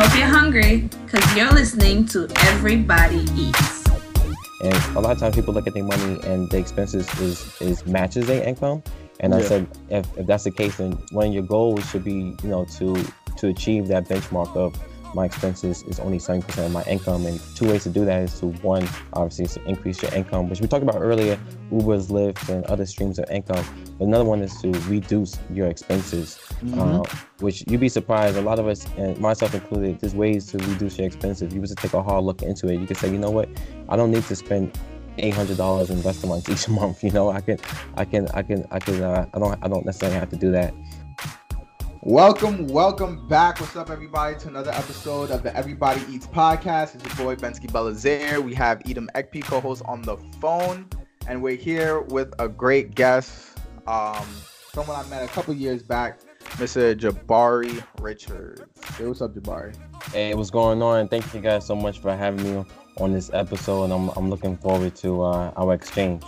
hope you're hungry because you're listening to Everybody Eats. And a lot of times people look at their money and the expenses is, is matches their income. And I said, if, if that's the case, then one of your goals should be, you know, to to achieve that benchmark of my expenses is only 7% of my income. And two ways to do that is to one, obviously, is to increase your income, which we talked about earlier, Uber's, Lyft, and other streams of income. But another one is to reduce your expenses, mm-hmm. uh, which you'd be surprised. A lot of us, and myself included, there's ways to reduce your expenses. You was to take a hard look into it. You could say, you know what, I don't need to spend eight hundred dollars in restaurants each month. You know, I can, I can, I can, I can. Uh, I don't, I don't necessarily have to do that. Welcome, welcome back. What's up, everybody, to another episode of the Everybody Eats podcast. It's your boy Bensky Belazaire. We have Edom Ekpe, co-host, on the phone, and we're here with a great guest, um, someone I met a couple years back, Mr. Jabari Richards. Hey, what's up, Jabari? Hey, what's going on? Thank you guys so much for having me on this episode, and I'm, I'm looking forward to uh, our exchange.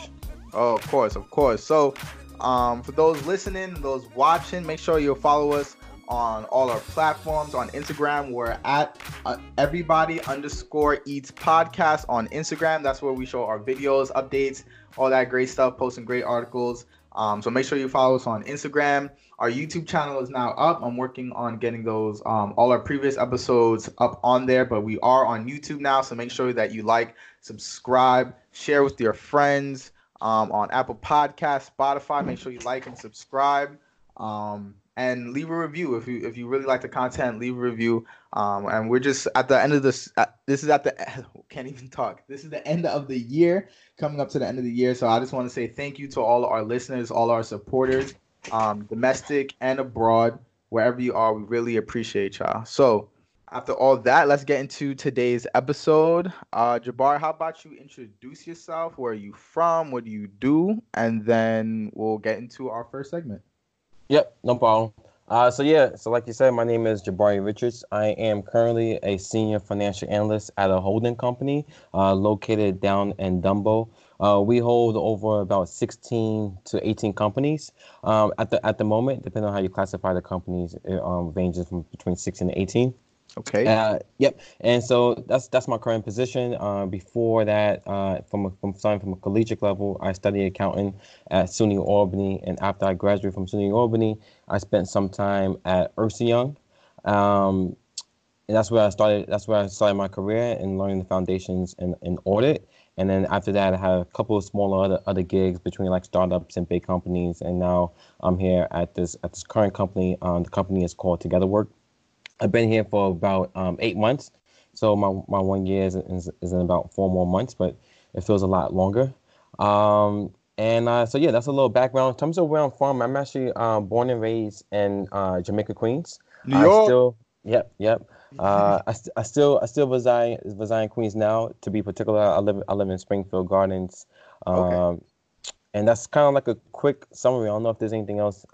Oh, of course, of course. So um, for those listening, those watching, make sure you follow us on all our platforms. On Instagram, we're at uh, everybody underscore eats podcast on Instagram. That's where we show our videos, updates, all that great stuff, posting great articles. Um, so make sure you follow us on Instagram. Our YouTube channel is now up. I'm working on getting those um, all our previous episodes up on there, but we are on YouTube now. So make sure that you like, subscribe, share with your friends um, on Apple Podcast, Spotify. Make sure you like and subscribe. Um, and leave a review if you if you really like the content. Leave a review. Um, and we're just at the end of this. Uh, this is at the can't even talk. This is the end of the year, coming up to the end of the year. So I just want to say thank you to all our listeners, all our supporters, um, domestic and abroad, wherever you are. We really appreciate y'all. So after all that, let's get into today's episode. Uh, how about you introduce yourself? Where are you from? What do you do? And then we'll get into our first segment. Yep, no problem. Uh, so yeah, so like you said, my name is Jabari Richards. I am currently a senior financial analyst at a holding company uh, located down in Dumbo. Uh, we hold over about 16 to 18 companies um, at the at the moment, depending on how you classify the companies. It um, ranges from between 16 and 18. Okay. Uh, yep. And so that's that's my current position. Uh, before that, uh, from a, from starting from a collegiate level, I studied accounting at SUNY Albany, and after I graduated from SUNY Albany, I spent some time at Ernst Young, um, and that's where I started. That's where I started my career in learning the foundations in, in audit. And then after that, I had a couple of smaller other, other gigs between like startups and big companies. And now I'm here at this at this current company. Um, the company is called Together Work I've been here for about um, eight months. So my, my one year is, is, is, in about four more months, but it feels a lot longer. Um, and uh, so, yeah, that's a little background. In terms of where I'm from, I'm actually uh, born and raised in uh, Jamaica, Queens. New York. I still, yep, yep. Uh, I, st- I still I still reside reside in Queens now. To be particular, I live I live in Springfield Gardens. Um, okay. And that's kind of like a quick summary. I don't know if there's anything else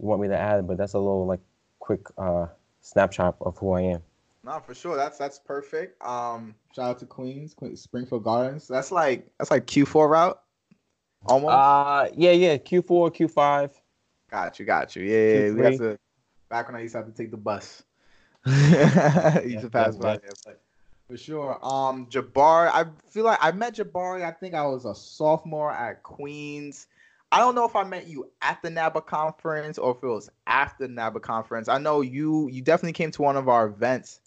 you want me to add, but that's a little like quick uh, snapshot of who I am. No, for sure. That's that's perfect. Um, shout out to Queens, Queens Springfield Gardens. That's like that's like Q four route, almost. Uh yeah, yeah. Q four, Q five. Got you, got you. Yeah, yeah. We have to. Back when I used to have to take the bus, used yeah, to pass by for sure. Um, Jabari. I feel like I met Jabari. I think I was a sophomore at Queens. I don't know if I met you at the NABA conference or if it was after the NABA conference. I know you you definitely came to one of our events.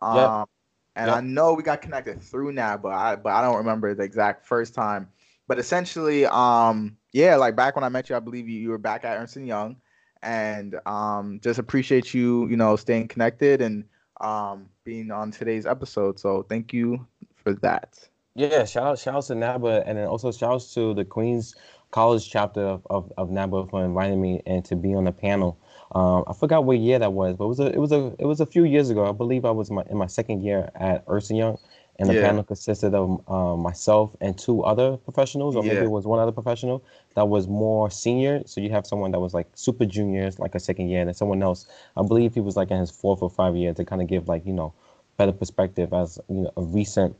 Um, yep. and yep. I know we got connected through NABA, I, but I don't remember the exact first time. But essentially, um, yeah, like back when I met you, I believe you, you were back at Ernst and Young, and um, just appreciate you, you know, staying connected and um, being on today's episode. So thank you for that. Yeah, shout out, shout out to NABA, and then also shout out to the Queens college chapter of, of, of NABA for inviting me and to be on the panel. Um, I forgot what year that was, but it was a it was a it was a few years ago. I believe I was my, in my second year at Ernst Young, and the yeah. panel consisted of uh, myself and two other professionals, or yeah. maybe it was one other professional that was more senior. So you have someone that was like super juniors, like a second year, and then someone else. I believe he was like in his fourth or five year to kind of give like you know better perspective as you know a recent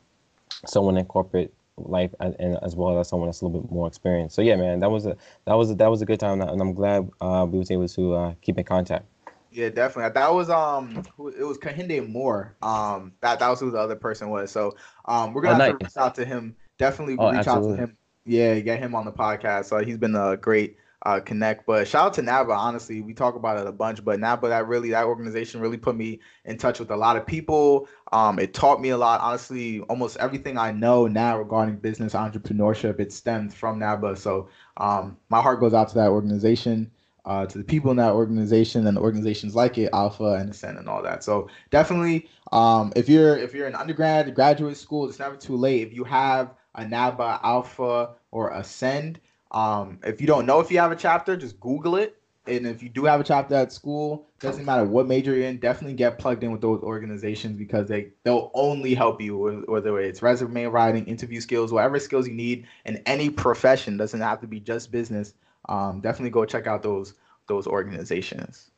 someone in corporate life and, and, as well as someone that's a little bit more experienced. So yeah, man, that was a that was a, that was a good time, and I'm glad uh, we was able to uh, keep in contact. Yeah, definitely. That was um, it was Kahinde Moore. Um, that that was who the other person was. So um, we're gonna Oh, have nice. to reach out to him. Definitely Oh, reach absolutely. out to him. Yeah, get him on the podcast. So he's been a great uh, connect. But shout out to NABA. Honestly, we talk about it a bunch, but NABA that really that organization really put me in touch with a lot of people. Um, it taught me a lot. Honestly, almost everything I know now regarding business entrepreneurship it stemmed from NABA. So um, my heart goes out to that organization. Uh, to the people in that organization and the organizations like it, Alpha and Ascend and all that. So definitely, um, if you're if you're in undergrad, graduate school, it's never too late. If you have a NABA, Alpha, or Ascend, um, if you don't know if you have a chapter, just Google it. And if you do have a chapter at school, doesn't matter what major you're in, definitely get plugged in with those organizations because they they'll only help you whether it's resume writing, interview skills, whatever skills you need in any profession. Doesn't have to be just business. Um, definitely go check out those those organizations.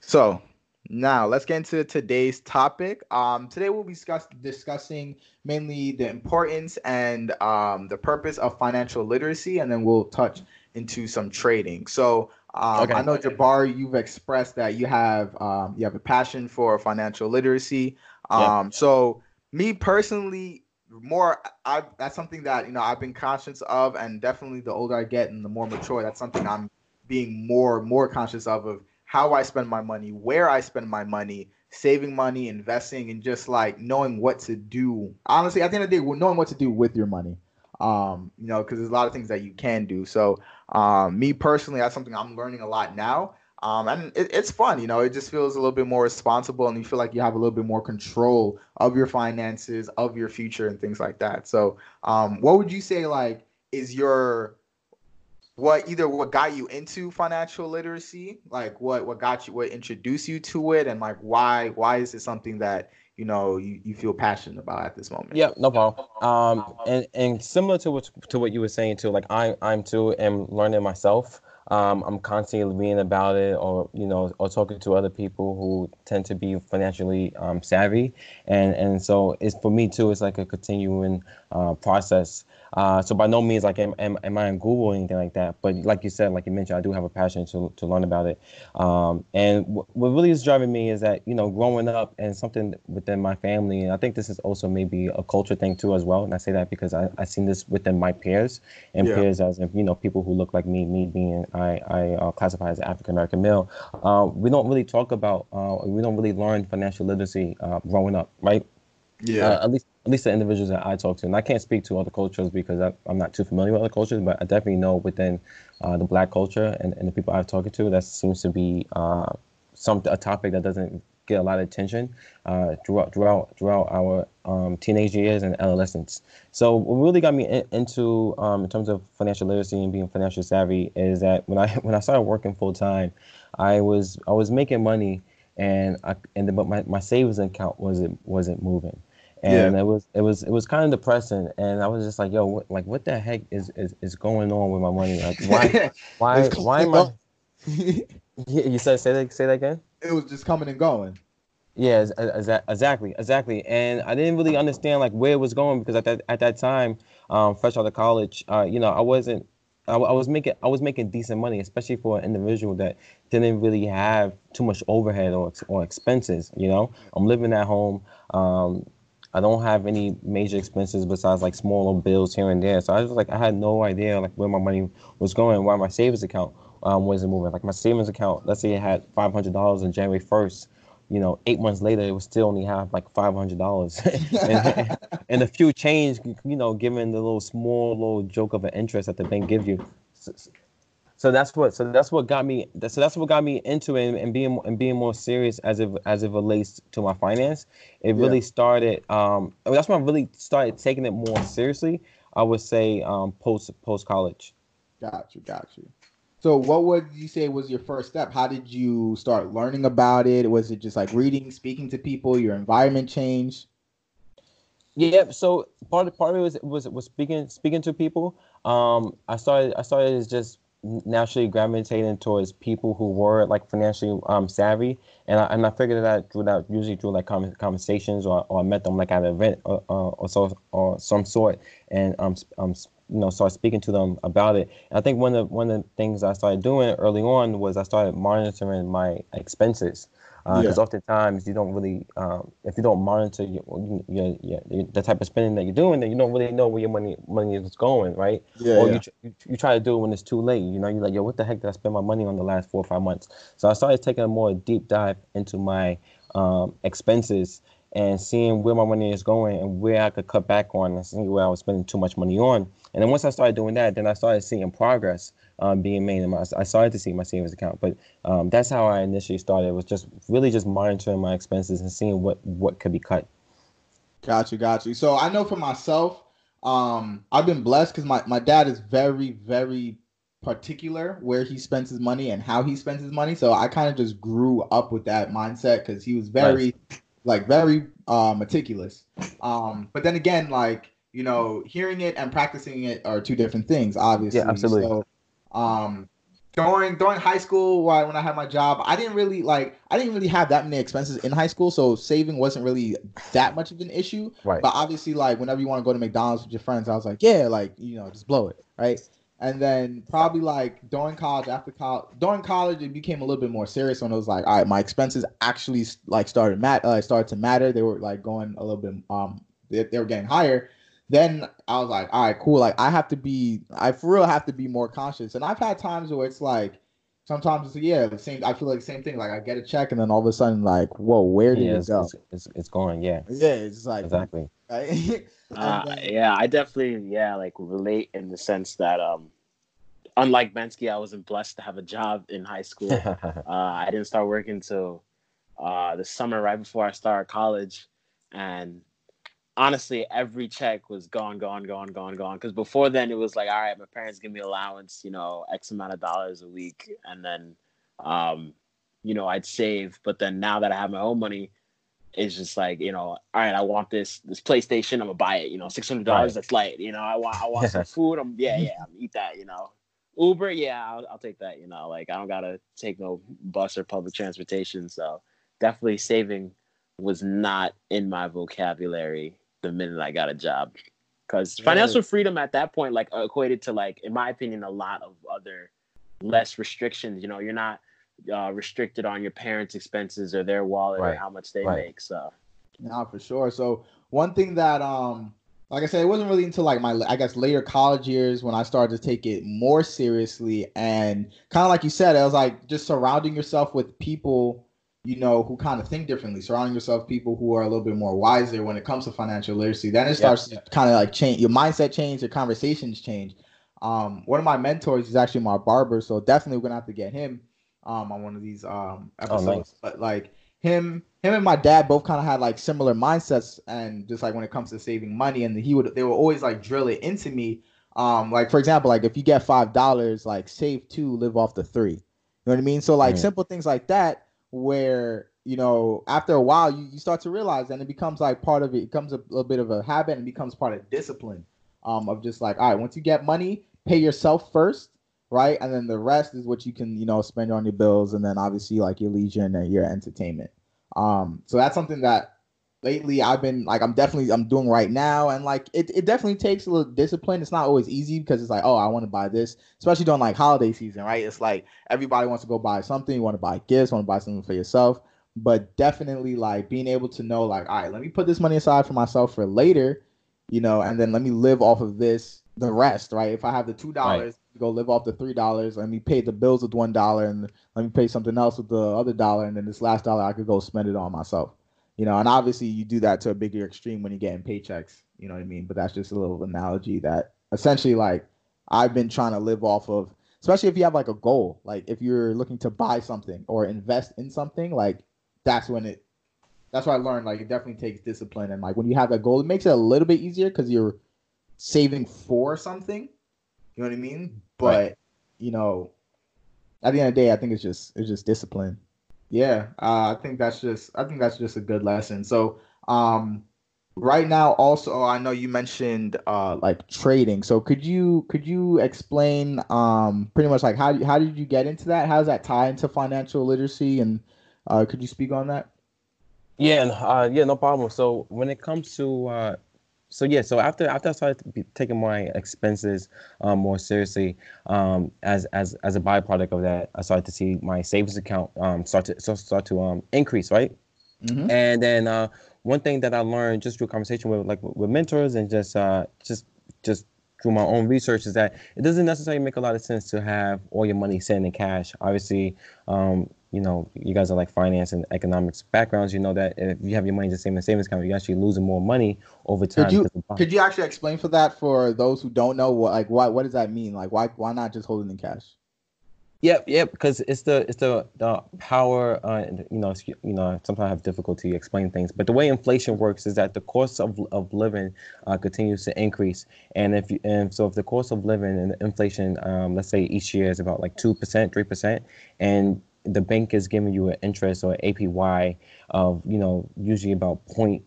So now let's get into today's topic. Um, today we'll be discuss- discussing mainly the importance and um, the purpose of financial literacy, and then we'll touch into some trading. So um, Okay. I know Jabbar, you've expressed that you have um, you have a passion for financial literacy. Yeah. Um, So me personally, more I that's something that you know I've been conscious of, and definitely the older I get and the more mature, that's something I'm being more more conscious of of how I spend my money, where I spend my money, saving money, investing, and just like knowing what to do. Honestly, at the end of the day, knowing what to do with your money. Um, you know, because there's a lot of things that you can do. So, um, me personally, that's something I'm learning a lot now. Um, and it, it's fun, you know, it just feels a little bit more responsible and you feel like you have a little bit more control of your finances, of your future, and things like that. So, um, what would you say, like, is your what either what got you into financial literacy like what what got you what introduced you to it and like why why is it something that you know you, you feel passionate about at this moment Yeah, no problem. Um, and and similar to what to what you were saying too, like I I'm too am learning myself. Um, I'm constantly reading about it, or you know, or talking to other people who tend to be financially um, savvy, and and so it's for me too. It's like a continuing uh, process. Uh, so by no means like am, am, am I on Google or anything like that, but like you said, like you mentioned, I do have a passion to, to learn about it. Um, and w- what really is driving me is that you know growing up and something within my family, and I think this is also maybe a culture thing too as well. And I say that because I I seen this within my peers and Yeah. peers as in you know people who look like me, me being I I uh, classify as African American male. Uh, we don't really talk about uh, we don't really learn financial literacy uh, growing up, right? uh, at least at least the individuals that I talk to, and I can't speak to other cultures because I, I'm not too familiar with other cultures, but I definitely know within uh, the black culture and, and the people I've talked to, that seems to be uh, some a topic that doesn't get a lot of attention uh, throughout throughout throughout our um, teenage years and adolescence. So what really got me in, into um, in terms of financial literacy and being financially savvy is that when I when I started working full time, I was I was making money and I and then, but my, my savings account wasn't wasn't moving and Yeah. it was it was it was kind of depressing and i was just like yo what, like what the heck is, is is going on with my money like why why why am i you said say that say that again it was just coming and going yeah ex- ex- exactly exactly and i didn't really understand like where it was going because at that at that time um fresh out of college uh you know i wasn't I, I was making I was making decent money, especially for an individual that didn't really have too much overhead or or expenses. You know, I'm living at home. Um, I don't have any major expenses besides like small little bills here and there. So I was like, I had no idea like where my money was going, why my savings account um, wasn't moving. Like my savings account, let's say it had five hundred dollars on January first. You know, eight months later, it would still only have like five hundred dollars, and, and a few change. You know, given the little small little joke of an interest that the bank gives you. So, that's what so that's what got me so that's what got me into it and, being and being more serious as it as it relates to my finance. It really started um I mean, that's when i really started taking it more seriously i would say um post post college got you got you so what would you say was your first step? How did you start learning about it? Was it just like reading speaking to people your environment changed? Yeah, so part of part of it was was was speaking speaking to people. Um, I started I started as just naturally gravitating towards people who were like financially um savvy, and I and I figured that through that usually through like conversations or, or I met them like at an event or or, or so or some sort, and um um you know start speaking to them about it. And I think one of one of the things I started doing early on was I started monitoring my expenses. Because uh, yeah. oftentimes you don't really, um, if you don't monitor your, your, your, the type of spending that you're doing, then you don't really know where your money money is going, right? Yeah. Or yeah. You, you, you try to do it when it's too late. You know, you're like, yo, what the heck did I spend my money on the last four or five months? So I started taking a more deep dive into my um, expenses and seeing where my money is going and where I could cut back on and seeing where I was spending too much money on. And then once I started doing that, then I started seeing progress um, being made. My, I started to see my savings account, but um, that's how I initially started. Was just really just monitoring my expenses and seeing what what could be cut. Got you, got you. So I know for myself, um, I've been blessed because my my dad is very very particular where he spends his money and how he spends his money. So I kind of just grew up with that mindset because he was very like very uh, meticulous. Um, but then again, like you know, hearing it and practicing it are two different things, obviously. Yeah, absolutely. So, um, during during high school, when I had my job, I didn't really like I didn't really have that many expenses in high school, so saving wasn't really that much of an issue. Right. But obviously, like whenever you want to go to McDonald's with your friends, I was like, yeah, like you know, just blow it, right? And then probably like during college, after college, during college, it became a little bit more serious when it was like, all right, my expenses actually like started mat, uh, started to matter. They were like going a little bit, um, they, they were getting higher then I was like, all right, cool. Like I have to be, I for real have to be more conscious. And I've had times where it's like, sometimes it's yeah, the same. I feel like the same thing. Like I get a check, and then all of a sudden, like, whoa, where did yeah, it go? It's, it's, it's going, yeah. Yeah, it's like exactly. Right? uh, then, yeah, I definitely yeah like relate in the sense that um, unlike Bensky, I wasn't blessed to have a job in high school. uh, I didn't start working until uh, the summer right before I started college, and honestly, every check was gone, gone, gone, gone, gone. Because before then, it was like, all right, my parents give me allowance, you know, X amount of dollars a week, and then, um, you know, I'd save. But then now that I have my own money, it's just like, you know, all right, I want this this PlayStation, I'm gonna buy it. You know, six hundred dollars. Right. That's light. You know, I want I want some food. I'm yeah yeah, I'm eat that. You know. Uber, yeah, I'll, I'll take that. You know, like I don't gotta take no bus or public transportation. So definitely saving was not in my vocabulary the minute I got a job. Because financial freedom at that point, like equated to like, in my opinion, a lot of other less restrictions. You know, you're not uh, restricted on your parents' expenses or their wallet right. or how much they right. make. So, now for sure. So one thing that um like I said, it wasn't really until like my I guess later college years when I started to take it more seriously and kind of like you said, I was like just surrounding yourself with people you know, who kind of think differently, surrounding yourself people who are a little bit more wiser when it comes to financial literacy. Then it starts to kind of like change your mindset change, your conversations change. Um, one of my mentors is actually my barber, so definitely we're gonna have to get him um on one of these um episodes. Oh, nice. But like him, him and my dad both kind of had like similar mindsets, and just like when it comes to saving money, and he would they would always like drill it into me. Um, like for example, like if you get five dollars, like save two, live off the three. You know what I mean? So like mm. simple things like that where you know after a while you, you start to realize and it becomes like part of it, it becomes a little bit of a habit and becomes part of discipline um of just like all right once you get money pay yourself first right? And then the rest is what you can you know spend on your bills and then obviously like your leisure and your entertainment. Um so that's something that lately I've been like I'm definitely I'm doing right now and like it, it definitely takes a little discipline. It's not always easy because it's like, oh, I want to buy this, especially during like holiday season, right? It's like everybody wants to go buy something, you want to buy gifts, want to buy something for yourself. But definitely like being able to know like, all right, let me put this money aside for myself for later, you know, and then let me live off of this the rest, right? If I have the two dollars, right. go live off the three dollars. Let me pay the bills with one dollar, and let me pay something else with the other dollar, and then this last dollar I could go spend it on myself you know, and obviously you do that to a bigger extreme when you're getting paychecks, you know what I mean? But that's just a little analogy that essentially like I've been trying to live off of, especially if you have like a goal, like if you're looking to buy something or invest in something, like that's when it, that's what I learned. Like it definitely takes discipline. And like when you have that goal, it makes it a little bit easier because you're saving for something, you know what I mean? But, right. you know, at the end of the day, I think it's just, it's just discipline. Yeah, uh, I think that's just I think that's just a good lesson. So, um, right now, also, I know you mentioned uh, like trading. So, could you could you explain um, pretty much like how how did you get into that? How does that tie into financial literacy? And uh, could you speak on that? Yeah, uh, yeah, no problem. So, when it comes to uh, so yeah, so after after I started taking my expenses um, more seriously, um, as as as a byproduct of that, I started to see my savings account um, start to start to um, increase, right? Mm-hmm. And then uh, one thing that I learned just through conversation with like with mentors and just uh, just just through my own research is that it doesn't necessarily make a lot of sense to have all your money sitting in cash. Obviously, um, you know, you guys are like finance and economics backgrounds. You know that if you have your money in the savings account, you're actually losing more money over time. Could you could you actually explain for that for those who don't know what like what what does that mean? Like why why not just hold it in cash? Yep, yep. Because it's the it's the the power. Uh, you know, you know. Sometimes I have difficulty explaining things, but the way inflation works is that the cost of of living uh, continues to increase, and if you, and so if the cost of living and inflation, um, let's say each year is about like two percent, three percent, and the bank is giving you an interest or APY of you know usually about 0.1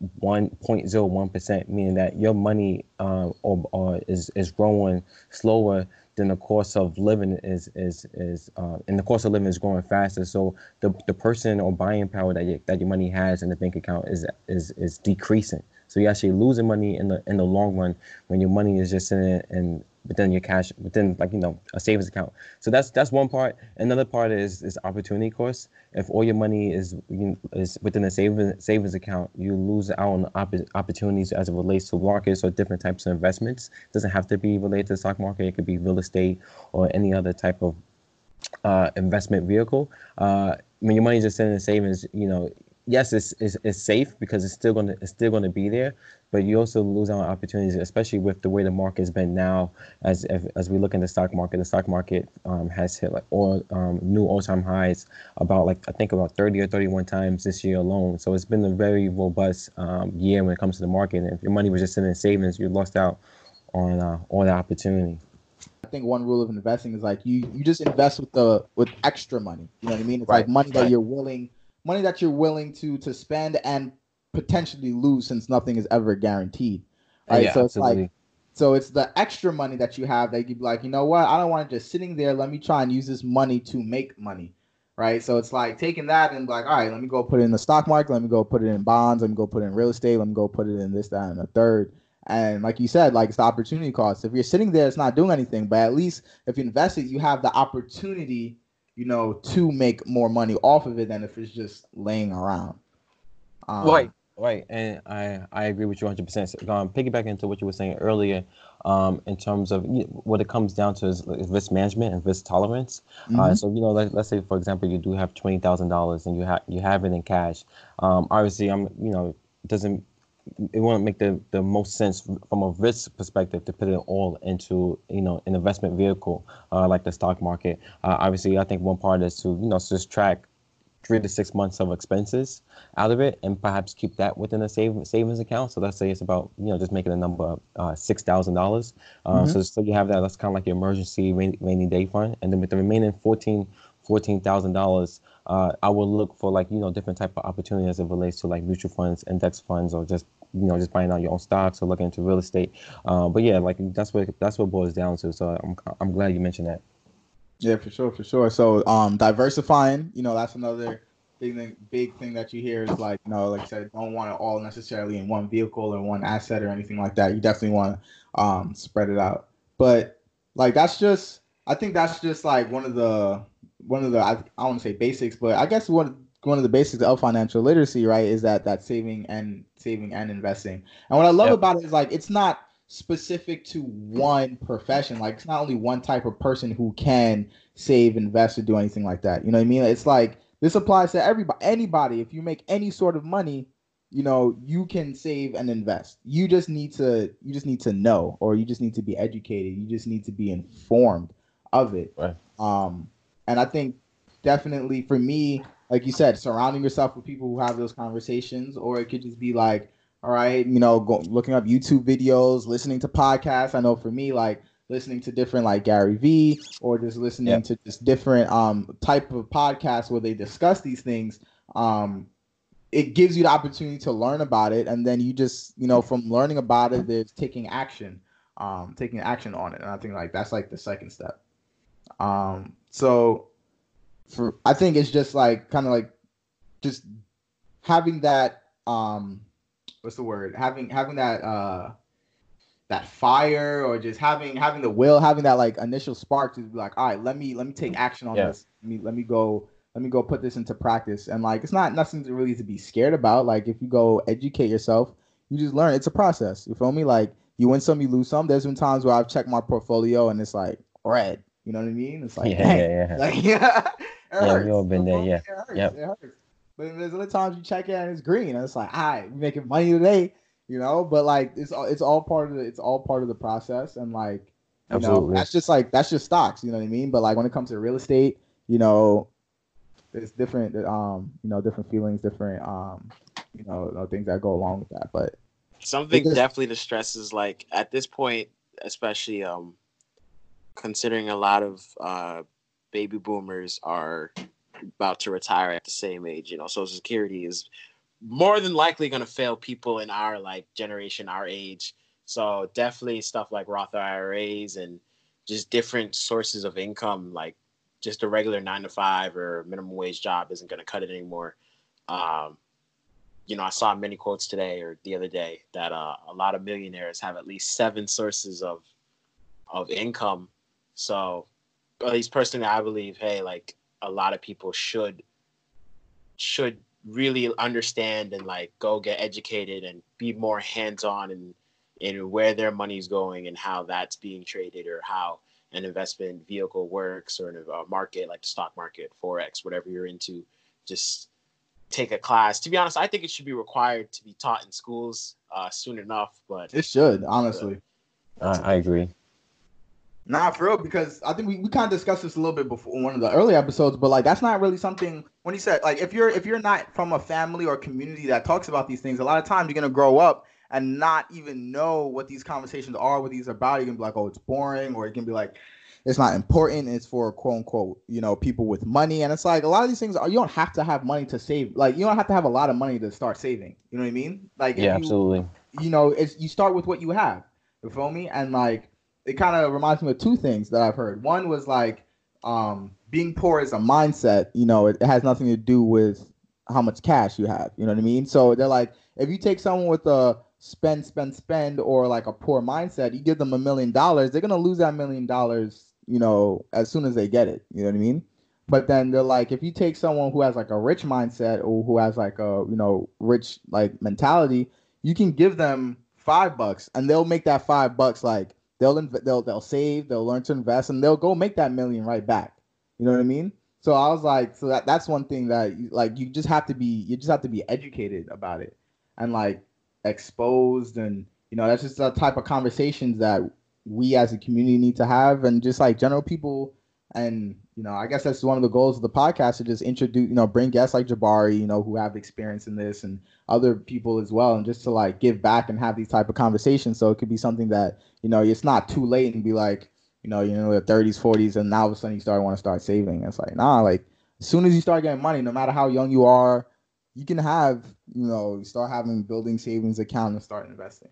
0.01 percent, meaning that your money uh, or, or is is growing slower then the cost of living is is is uh, and the cost of living is growing faster. So the the person or buying power that you, that your money has in the bank account is is is decreasing. So you're actually losing money in the in the long run when your money is just in within your cash within like you know a savings account. So that's that's one part. Another part is is opportunity cost. If all your money is is within a savings savings account, you lose out on opp- opportunities as it relates to markets or different types of investments. It doesn't have to be related to the stock market. It could be real estate or any other type of uh, investment vehicle. Uh, when your money is just in savings, you know, yes, it's, it's, it's safe because it's still gonna it's still gonna be there, but you also lose out on opportunities, especially with the way the market's been now. As as we look in the stock market, the stock market um, has hit like all um, new all-time highs about like I think about 30 or 31 times this year alone. So it's been a very robust um, year when it comes to the market. And if your money was just sitting in savings, you lost out on uh, all the opportunity. I think one rule of investing is like you you just invest with the with extra money. You know what I mean? It's right. like money that you're willing money that you're willing to to spend and potentially lose since nothing is ever guaranteed. Right. Yeah, so it's absolutely. like so it's the extra money that you have that you'd be like, you know what? I don't want to just sitting there. Let me try and use this money to make money. Right. So it's like taking that and like, all right, let me go put it in the stock market. Let me go put it in bonds. Let me go put it in real estate. Let me go put it in this, that, and the third. And like you said, like it's the opportunity cost. If you're sitting there, it's not doing anything. But at least if you invest it, you have the opportunity you know, to make more money off of it than if it's just laying around. Um, right, right, and I I agree with you 100. percent Um, piggyback into what you were saying earlier, um, in terms of what it comes down to is risk management and risk tolerance. Uh, mm-hmm. Uh, so you know, let, us say for example, you do have twenty thousand dollars and you have you have it in cash. Um, obviously, I'm you know, it doesn't it wouldn't make the, the most sense from a risk perspective to put it all into you know an investment vehicle uh, like the stock market. Uh, obviously, I think one part is to you know just track three to six months of expenses out of it and perhaps keep that within a save, savings account. So let's say it's about you know just making a number of uh, six thousand dollars. Uh, mm-hmm. So so you have that. That's kind of like your emergency rainy, rainy day fund, and then with the remaining fourteen fourteen thousand dollars uh, I will look for like you know different type of opportunities as it relates to like mutual funds, index funds, or just you know just buying out your own stocks or looking into real estate. Uh, but yeah, like that's what that's what boils down to. So I'm I'm glad you mentioned that. Yeah, for sure, for sure. So um, diversifying, you know, that's another big thing. Big thing that you hear is like, you know, like I said, don't want it all necessarily in one vehicle or one asset or anything like that. You definitely want to um, spread it out. But like that's just, I think that's just like one of the one of the I, I want to say basics, but I guess one one of the basics of financial literacy, right, is that that saving and saving and investing. And what I love yep. about it is like it's not specific to one profession. Like it's not only one type of person who can save, invest, or do anything like that. You know what I mean? It's like this applies to everybody. Anybody, if you make any sort of money, you know you can save and invest. You just need to you just need to know, or you just need to be educated. You just need to be informed of it. Right. Um, and I think definitely for me, like you said, surrounding yourself with people who have those conversations, or it could just be like, all right, you know, go, looking up YouTube videos, listening to podcasts. I know for me, like listening to different like Gary Vee or just listening yep. to just different um type of podcasts where they discuss these things. Um, it gives you the opportunity to learn about it, and then you just you know from learning about it, there's taking action, um, taking action on it, and I think like that's like the second step. Um, so for I think it's just like kind of like just having that um what's the word? Having having that uh that fire or just having having the will, having that like initial spark to be like, all right, let me let me take action on Yeah. this. Let me let me go let me go put this into practice. And like it's not nothing to really to be scared about. Like if you go educate yourself, you just learn. It's a process. You feel me? Like you win some, you lose some. There's been times where I've checked my portfolio and it's like red. You know what I mean? It's like yeah, yeah, yeah. Like yeah, it Yeah, we hurts. all been there, You feel me? yeah. It hurts. Yep. It hurts. But there's other times you check it and it's green, and it's like, all right, we're making money today, you know. But like, it's all it's all part of the it's all part of the process, and like, you know, Absolutely. that's just like that's just stocks, you know what I mean. But like when it comes to real estate, you know, it's different um you know different feelings, different um you know, things that go along with that. But Something Because- definitely to stress is like at this point, especially um, considering a lot of uh, baby boomers are about to retire at the same age. You know, Social Security is more than likely going to fail people in our like generation, our age. So definitely stuff like Roth IRAs and just different sources of income, like just a regular nine to five or minimum wage job isn't going to cut it anymore. Um, you know, I saw many quotes today or the other day that uh, a lot of millionaires have at least seven sources of of income. So, at least personally, I believe, hey, like a lot of people should should really understand and like go get educated and be more hands on and in where their money's going and how that's being traded or how an investment vehicle works or in a market like the stock market, forex, whatever you're into. Just take a class. To be honest, I think it should be required to be taught in schools uh, soon enough. But it should honestly. I, I agree. Nah, for real, because I think we, we kind of discussed this a little bit before in one of the early episodes, but like that's not really something when he said like if you're if you're not from a family or community that talks about these things, a lot of times you're gonna grow up and not even know what these conversations are, what these are about. You're gonna be like, oh, it's boring, or it can be like it's not important. It's for quote unquote, you know, people with money. And it's like a lot of these things are you don't have to have money to save. Like you don't have to have a lot of money to start saving. You know what I mean? Like Yeah, you- absolutely. you know, it's you start with what you have. You feel me? And like it kind of reminds me of two things that I've heard. One was like um being poor is a mindset, you know, it, it has nothing to do with how much cash you have. You know what I mean? So they're like, if you take someone with a spend, spend, spend, or like a poor mindset, you give them a million dollars, they're gonna lose that million dollars, you know, as soon as they get it. You know what I mean? But then they're like, if you take someone who has like a rich mindset or who has like a you know rich like mentality, you can give them five bucks and they'll make that five bucks like they'll inv- they'll they'll save, they'll learn to invest, and they'll go make that million right back. You know what I mean? So I was like, so that that's one thing that like you just have to be you just have to be educated about it and like exposed and you know that's just the type of conversations that we as a community need to have and just like general people and you know i guess that's one of the goals of the podcast to just introduce you know bring guests like jabari you know who have experience in this and other people as well and just to like give back and have these type of conversations. So it could be something that you know it's not too late and be like you know you know the 30s 40s and now all of a sudden you start want to start saving. It's like nah like as soon as you start getting money no matter how young you are you can have you know start having building savings account and start investing.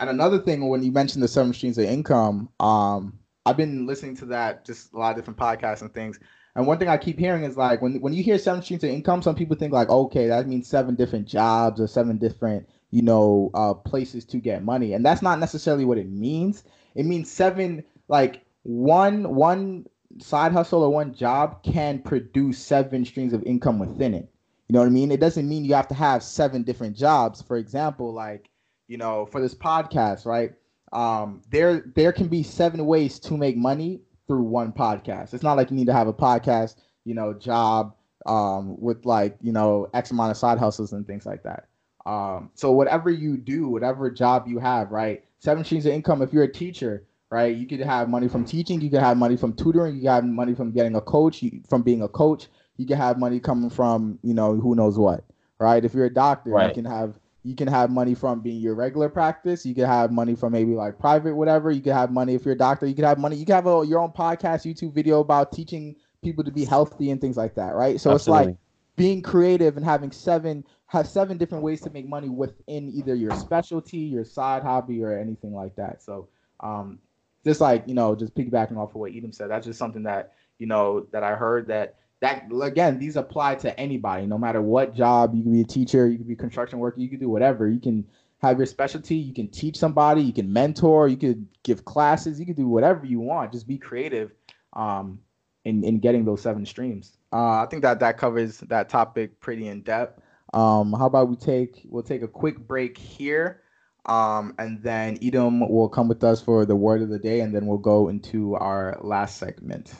And another thing when you mentioned the seven streams of income um i've been listening to that just a lot of different podcasts and things and one thing i keep hearing is like when when you hear seven streams of income some people think like okay that means seven different jobs or seven different you know uh places to get money and that's not necessarily what it means it means seven like one one side hustle or one job can produce seven streams of income within it you know what I mean? It doesn't mean you have to have seven different jobs. For example, like, you know, for this podcast, right? Um, there there can be seven ways to make money through one podcast. It's not like you need to have a podcast, you know, job um with like, you know, X amount of side hustles and things like that. Um, so whatever you do, whatever job you have, right? Seven streams of income. If you're a teacher, right? You could have money from teaching, you could have money from tutoring, you could have money from getting a coach, you, from being a coach you can have money coming from you know who knows what right if you're a doctor Right. you can have you can have money from being your regular practice. You can have money from maybe like private whatever. You can have money if you're a doctor. You can have money. You can have a, your own podcast youtube video about teaching people to be healthy and things like that right? So it's like being creative and having seven have seven different ways to make money within either your specialty your side hobby or anything like that. So um just like you know just piggybacking off of what edom said that's just something that you know that i heard that that again these apply to anybody no matter what job you can be a teacher you can be a construction worker you can do whatever you can have your specialty. You can teach somebody. You can mentor. You could give classes. You could do whatever you want. Just be creative. Um, in in getting those seven streams. Uh, I think that that covers that topic pretty in depth. Um, how about we take we'll take a quick break here. Um, and then Edom will come with us for the word of the day, and then we'll go into our last segment.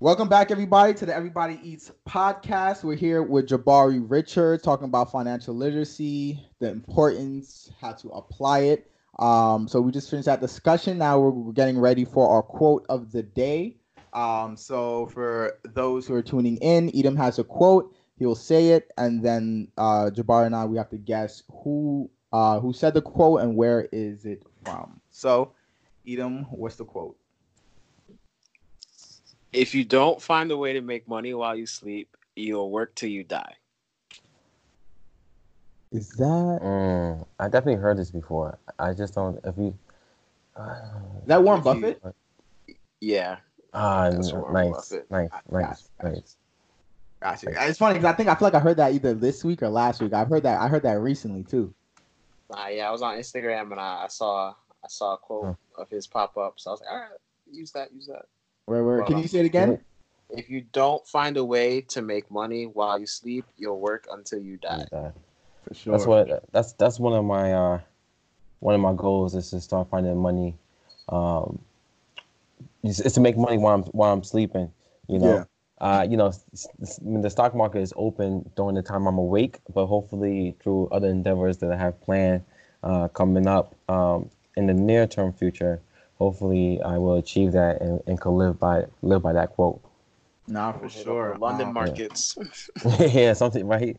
Welcome back, everybody, to the Everybody Eats podcast. We're here with Jabari Richard talking about financial literacy, the importance, how to apply it. Um, so we just finished that discussion. Now we're, getting ready for our quote of the day. Um, so for those who are tuning in, Edom has a quote. He'll say it, and then uh, Jabari and I we have to guess who uh, who said the quote and where is it from. So, Edom, what's the quote? If you don't find a way to make money while you sleep, you'll work till you die. Is that Mm, I definitely heard this before. I just don't. If you. Uh, that Warren If you- Buffett? Yeah. ah, That's n- Warren nice, Buffett. nice, nice, Gotcha. nice. Gotcha. It's funny because I think I feel like I heard that either this week or last week. I've heard that I heard that recently too. Uh, yeah, I was on Instagram and I, I saw I saw a quote of his pop up. So I was like, all right, use that, use that. Where where can Wow. you say it again? If you don't find a way to make money while you sleep, you'll work until you die. Uh, For sure. That's what. That's that's one of my uh, one of my goals is to start finding money. Um, it's, it's to make money while I'm while I'm sleeping. You know. Yeah. Uh, you know, s- s- I mean, the stock market is open during the time I'm awake, but hopefully through other endeavors that I have planned uh, coming up um, in the near term future, hopefully I will achieve that and, and can live by live by that quote. Nah, for sure. London Um, markets. yeah, something right.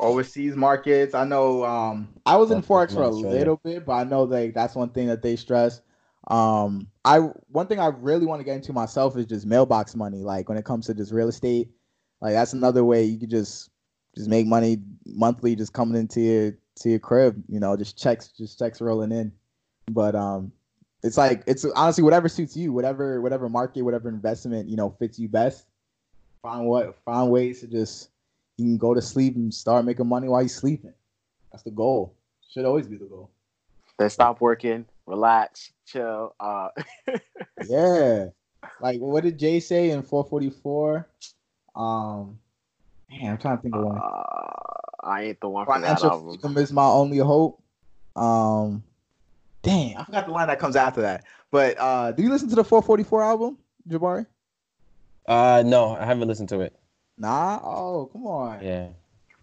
overseas markets. I know um I was in That's Forex for a little bit, but I know like that's one thing that they stress. Um I one thing I really want to get into myself is just mailbox money. Like when it comes to just real estate. Like that's another way you could just just make money monthly just coming into your to your crib, you know, just checks just checks rolling in. But um it's like it's honestly whatever suits you, whatever whatever market, whatever investment, you know, fits you best. Find what find ways to just you can go to sleep and start making money while you're sleeping. That's the goal. Should always be the goal. then stop working, relax, chill. Uh, Yeah. Like what did Jay say in 444? Um man, I'm trying to think of one. uh, I ain't the one for that Financial album. freedom is my only hope. Um dang, I forgot the line that comes after that. But uh do you listen to the 444 album, Jabari? Uh, no, I haven't listened to it. Nah. Oh, come on. Yeah,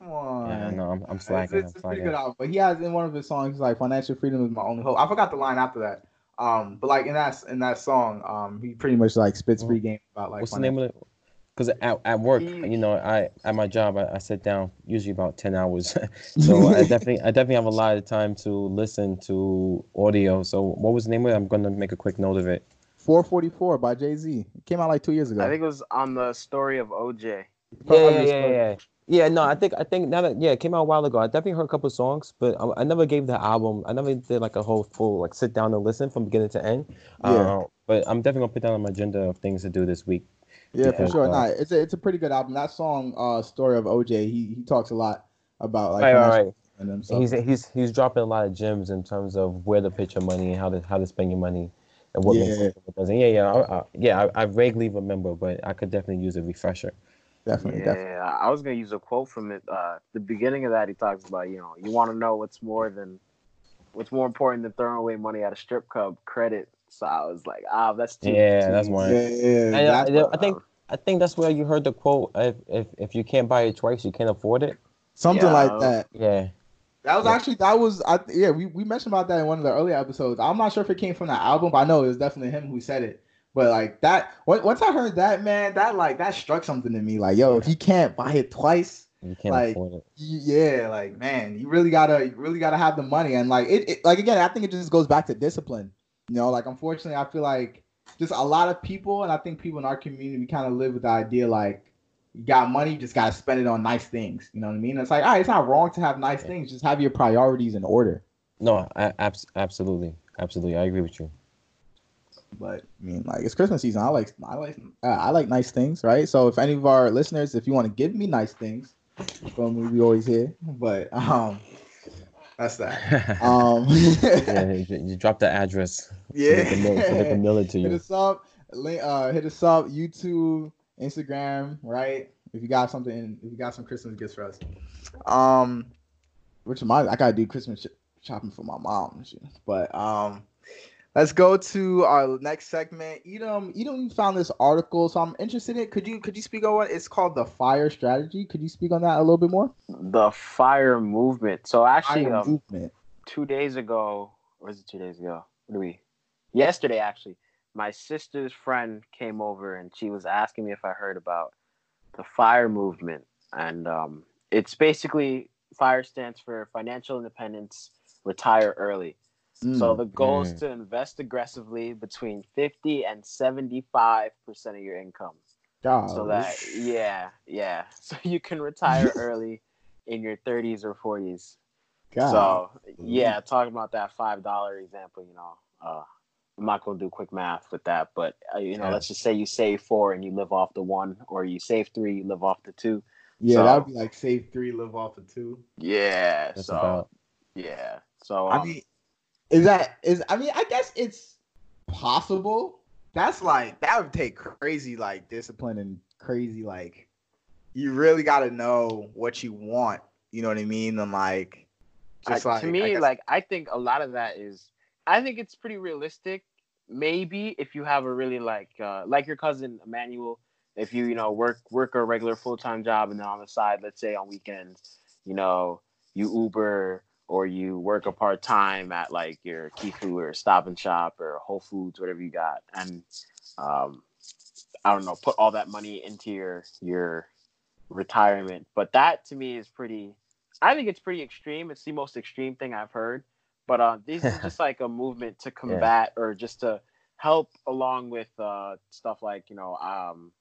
Come on. yeah, no, I'm, I'm It's, slacking. it's I'm a pretty slacking. good album, but he has in one of his songs, like "Financial freedom is my only hope." I forgot the line after that. Um, but like in that in that song, um, he pretty much like spits free game about like What's the name of it? Because at, at work, you know, I at my job, I, I sit down usually about ten hours, so I definitely I definitely have a lot of time to listen to audio. So what was the name of it? I'm gonna make a quick note of it. 444 by Jay Z. It came out like two years ago. I think it was on the story of OJ. Yeah, yeah, yeah, yeah. Yeah, no, I think I think now that yeah, it came out a while ago. I definitely heard a couple songs, but I, I never gave the album. I never did like a whole full like sit down and listen from beginning to end. Yeah. Uh, but I'm definitely gonna put that on my agenda of things to do this week. Yeah, for sure. uh, Nah, it's a it's a pretty good album. That song, uh, "Story of OJ," he he talks a lot about like right, right, and them. So he's he's he's dropping a lot of gems in terms of where to pitch your money and how to how to spend your money and what makes Yeah. sense what doesn't. Yeah, yeah, I, I, yeah. I, I vaguely remember, but I could definitely use a refresher. Definitely, Yeah, definitely. I was gonna use a quote from it. Uh, the beginning of that, he talks about you know you want to know what's more than what's more important than throwing away money at a strip club credit. So I was like, ah, that's too. Yeah, too that's one. Yeah, yeah. And that's I, what- I think I think that's where you heard the quote: if if if you can't buy it twice, you can't afford it. something Yeah. like that. Yeah, That was Yeah. actually that was I yeah we, we mentioned about that in one of the earlier episodes. I'm not sure if it came from the album, but I know it was definitely him who said it. But like that, once I heard that man, that like that struck something to me. Like yo, if you can't buy it twice, you can't Like, afford it. yeah, like man, you really gotta you really gotta have the money and like it, it like again, I think it just goes back to discipline. You know, like unfortunately, I feel like just a lot of people, and I think people in our community, we kind of live with the idea like you got money, you just gotta spend it on nice things. You know what I mean? It's like, all right, it's not wrong to have nice things, just have your priorities in order. No, I, abs- absolutely, absolutely. I agree with you. But I mean, like it's Christmas season. I like I like uh, I like nice things, right? So if any of our listeners, if you want to give me nice things, from we always here. But um, that's that. Um, yeah, you, you drop the address. yeah. So they mail, so they can mail it to hit us up. Link, uh, hit us up. YouTube, Instagram, right? If you got something, if you got some Christmas gifts for us. Um, which my I gotta do Christmas sh- shopping for my mom. But um, let's go to our next segment. Edom, Edom, you found this article, so I'm interested in it. Could you could you speak on what it's called? The Fire Strategy. Could you speak on that a little bit more? The fire movement. So actually, um, movement. two days ago, or is it two days ago? What do we? Yesterday, actually, my sister's friend came over and she was asking me if I heard about the fire movement, and um, it's basically fire stands for financial independence, retire early. So Mm. the goal is to invest aggressively between fifty and seventy-five percent of your income. God, So that yeah, yeah. So you can retire early in your 30s or 40s. God. So yeah, talking about that five dollar example, you know, uh, I'm not gonna do quick math with that, but uh, you know, Yeah. let's just say you save four and you live off the one, or you save three, you live off the two. yeah, so- that would be like save three, live off of two. Yeah. That's so about. yeah. So I um, mean, is that is? I mean, I guess it's possible. That's like that would take crazy like discipline and crazy like you really got to know what you want. You know what I mean? And like just I- like to me, guess- like I think a lot of that is, I think it's pretty realistic. Maybe if you have a really like, uh, like your cousin Emmanuel, if you you know work work a regular full time job and then on the side, let's say on weekends, you know, you Uber or you work a part time at like your Key Food or Stop and Shop or Whole Foods, whatever you got, and um, I don't know, put all that money into your your retirement. But that to me is pretty. I think it's pretty extreme. It's the most extreme thing I've heard. But uh, this is just like a movement to combat or just to help along with uh, stuff like you know um,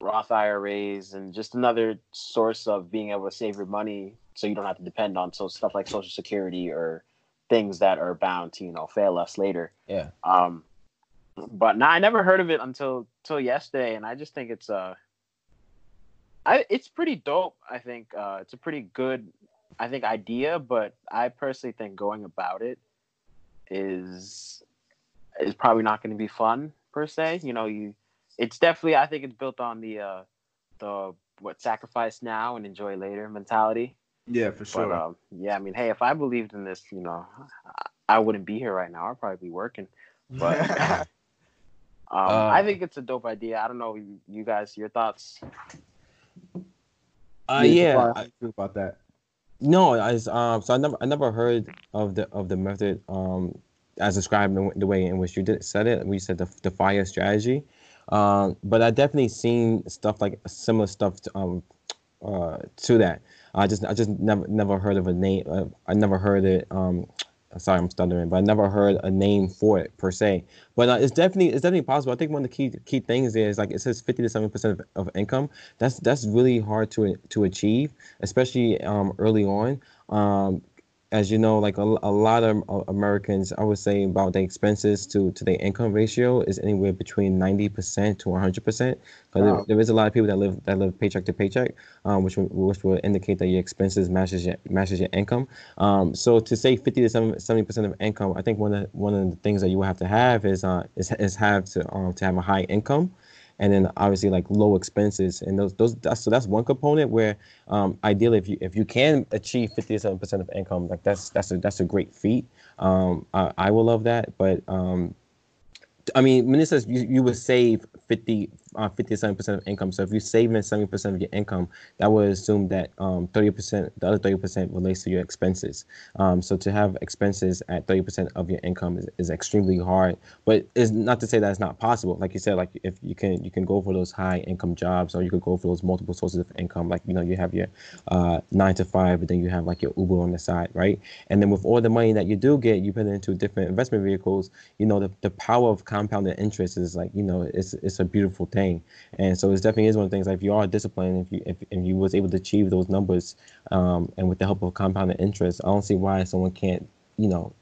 Roth IRAs and just another source of being able to save your money so you don't have to depend on so stuff like Social Security or things that are bound to you know fail us later. Yeah. Um, but now I never heard of it until till yesterday, and I just think it's uh, I it's pretty dope. I think uh, it's a pretty good, I think idea, but I personally think going about it is is probably not going to be fun per se. You know, you it's definitely I think it's built on the uh, the what sacrifice now and enjoy later mentality. Yeah, for But sure. um, yeah, I mean, hey, if I believed in this, you know, I- I wouldn't be here right now. I'd probably be working. But um, Uh, I think it's a dope idea. I don't know, you, you guys, your thoughts? Uh, yeah. I- feel about that. No, as um, so I never I never heard of the of the method um as described in the way in which you did said it. We said the the fire strategy, um, but I definitely seen stuff like similar stuff to, um uh to that. I just I just never never heard of a name. Uh, I never heard it. Um, sorry, I'm stuttering, but I never heard a name for it per se. But uh, it's definitely it's definitely possible. I think one of the key key things is like it says 50 to 70 percent of, of income. That's that's really hard to to achieve, especially um, early on. Um, as you know, like a, a lot of uh, Americans, I would say about the expenses to to their income ratio is anywhere between 90 percent to 100 percent. Because there, is a lot of people that live that live paycheck to paycheck, um, which which will indicate that your expenses matches your matches your income. Um, so to say 50 to 70 percent of income, I think one of one of the things that you will have to have is uh is, is have to um to have a high income, and then obviously like low expenses, and those those that's so that's one component where um ideally if you if you can achieve 57 percent of income, like that's that's a that's a great feat. Um, I, I will love that, but um. I mean, says you, you would save 50, uh, 57% of income. So if you're saving 70% of your income, that would assume that um, 30%, the other 30% relates to your expenses. Um, so to have expenses at 30% of your income is, is extremely hard, but it's not to say that it's not possible. Like you said, like if you can, you can go for those high income jobs or you could go for those multiple sources of income. Like, you know, you have your uh, nine to five, but then you have like your Uber on the side, right? And then with all the money that you do get, you put it into different investment vehicles, you know, the, the power of compounded interest is like, you know, it's, it's a beautiful thing. And so it definitely is one of the things like if you are disciplined, if you, if, if you was able to achieve those numbers um, and with the help of compounded interest, I don't see why someone can't, you know,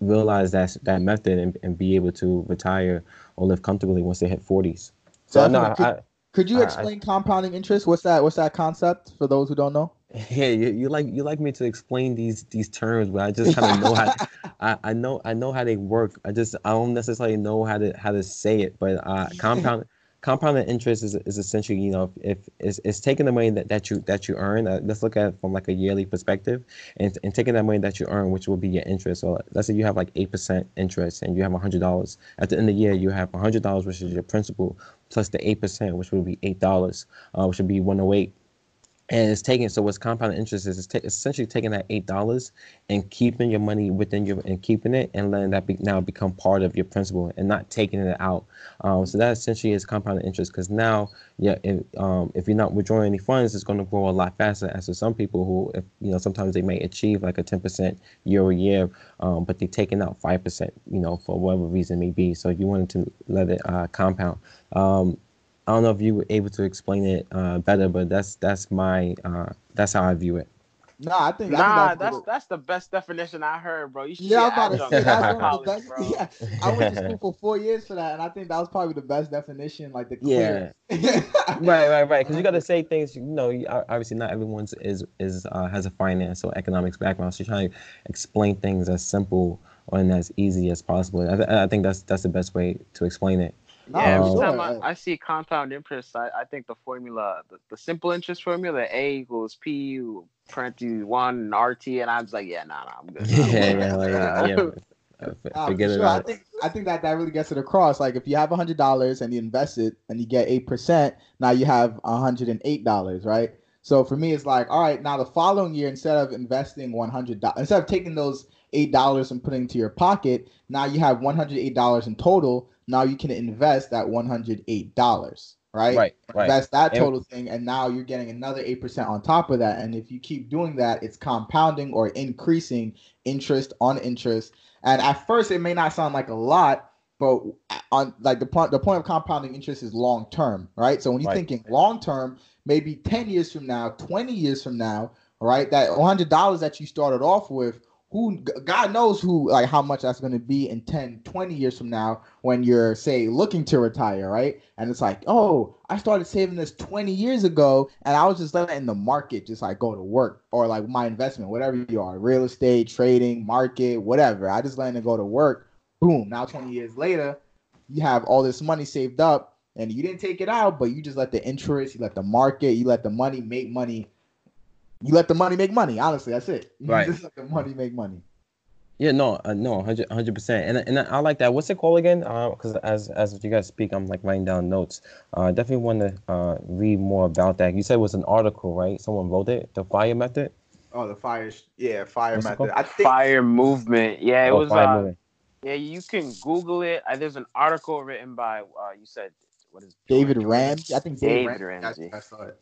realize that that method and, and be able to retire or live comfortably once they hit 40s. So no, Definitely. I, Could you I- I- explain compounding interest? What's that? What's that concept for those who don't know? Yeah, you, you like you like me to explain these these terms, but I just kind of know how I, I know I know how they work. I just I don't necessarily know how to how to say it. But uh, compound compounded interest is, is essentially you know if, if it's, it's taking the money that, that you that you earn. Uh, let's look at it from like a yearly perspective, and, and taking that money that you earn, which will be your interest. So let's say you have like eight percent interest, and you have hundred dollars. At the end of the year, you have hundred dollars, which is your principal, plus the eight percent, which would be eight dollars, uh, which would be one hundred eight and it's taking so what's compound interest is ta- essentially taking that eight dollars and keeping your money within your and keeping it and letting that be, now become part of your principal and not taking it out. Um, so that essentially is compound interest because now, yeah, if, um, if you're not withdrawing any funds, it's going to grow a lot faster. As to some people who, if you know, sometimes they may achieve like a ten percent year over year, um, but they're taking out five percent, you know, for whatever reason may be. So you wanted to let it uh, compound. I don't know if you were able to explain it uh, better, but that's that's my uh, that's how I view it. No, I think I think Nah, that's, that's that's the best definition I heard, bro. You should yeah. I see was about to say that's in one of the best. bro. Yeah, I went to school for four years for that, and I think that was probably the best definition, like the clear. Yeah. Right, right, right. Because you got to say things. You know, obviously not everyone's is is uh, has a finance or economics background. So you're trying to explain things as simple and as easy as possible. I, th- I think that's that's the best way to explain it. No, Yeah, every sure. time I, I see compound interest, I, I think the formula, the, the simple interest formula, A equals P parentheses one and RT, and I was like, yeah, nah, nah, I'm good. I don't Yeah, yeah, like, yeah, yeah. Uh, f- Nah, for it. sure. I think I think that that really gets it across. Like if you have hundred dollars and you invest it and you get eight percent, now you have hundred and eight dollars, right? So for me, it's like, all right, now the following year, instead of investing one hundred dollars, instead of taking those eight dollars and putting into your pocket, now you have one hundred eight dollars in total. Now you can invest that one hundred eight dollars, right? Right, right. Invest that And- total thing, and now you're getting another eight percent on top of that. And if you keep doing that, it's compounding or increasing interest on interest. And at first, it may not sound like a lot, but on like the point, the point of compounding interest is long term, right? So when you're Right. thinking long term, maybe ten years from now, twenty years from now, right? That one hundred dollars that you started off with. Who God knows who like how much that's going to be in 10 20 years from now when you're say looking to retire right? And it's like oh I started saving this 20 years ago and I was just letting the market just like go to work or like my investment whatever you are real estate trading market whatever. I just letting it go to work. Boom now 20 years later you have all this money saved up and you didn't take it out but you just let the interest you let the market you let the money make money you let the money make money honestly that's it you Right. just let the money make money Yeah, no, uh, no, 100 percent, and and I like that. What's it called again? Because as as you guys speak, I'm like writing down notes. Uh, I definitely want to uh, read more about that. You said it was an article, right? Someone wrote it. The fire method. Oh, the fire. Yeah, fire What's method. called? I think. Fire movement. Yeah, it Oh, was. fire Uh, movement. yeah, you can Google it. Uh, there's an article written by. Uh, you said what is David Jordan? Ramsey I think Dave David Ram- Ramsey. I saw it.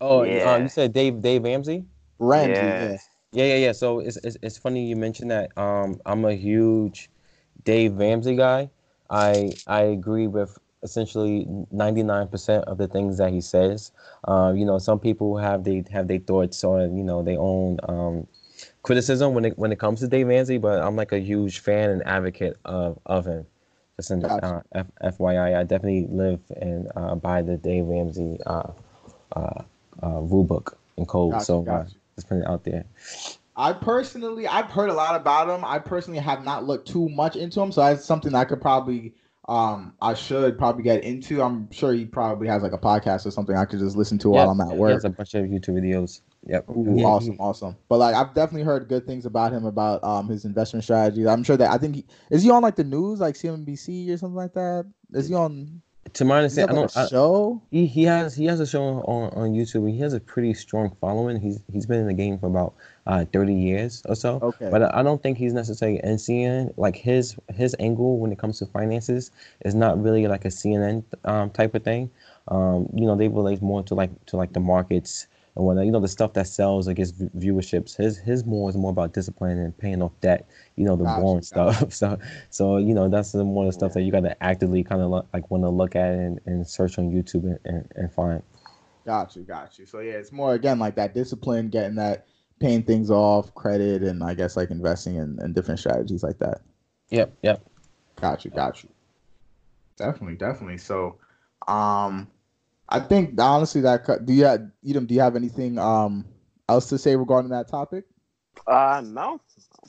Oh, yeah. uh, you said Dave Dave Ramsey. Ramsey Yeah. yeah. Yeah, yeah, yeah. So it's, it's it's funny you mentioned that. Um, I'm a huge Dave Ramsey guy. I I agree with essentially 99% of the things that he says. Um, you know, some people have they have their thoughts on you know their own um, criticism when it when it comes to Dave Ramsey, but I'm like a huge fan and advocate of of him. Just in, uh, F, FYI, I definitely live and uh, by the Dave Ramsey uh, uh, uh, rule book and code. Gotcha, so uh, gotcha. just putting it out there. I personally, I've heard a lot about him. I personally have not looked too much into him, so that's something I could probably, um, I should probably get into. I'm sure he probably has like a podcast or something I could just listen to while I'm at work. He has a bunch of YouTube videos. Yep. Ooh, Yeah, awesome, he- awesome. But like, I've definitely heard good things about him about um his investment strategies. I'm sure that I think he, is he on like the news, like CNBC or something like that. Is he on? To my understanding, I don't. I, show? he, he has he has a show on, on YouTube. He has a pretty strong following. He's he's been in the game for about uh, 30 years or so. Okay. But I don't think he's necessarily in CNN. Like his his angle when it comes to finances is not really like a CNN um, type of thing. Um, you know, they relate more to like to like the markets and whatnot. You know, the stuff that sells gets v- viewerships. His his more is more about discipline and paying off debt. You know, the Gotcha, boring gotcha. stuff. So so you know that's the more the stuff that you got to actively kind of like want to look at and, and search on YouTube and, and, and find. Got you, got you. So yeah, it's more again like that discipline, getting that paying things off, credit, and I guess like investing in, in different strategies like that. Yep, yep. Got you, got you. Definitely, definitely. So, um, I think honestly that co- do you have Edom, do you have anything um else to say regarding that topic? Uh, no,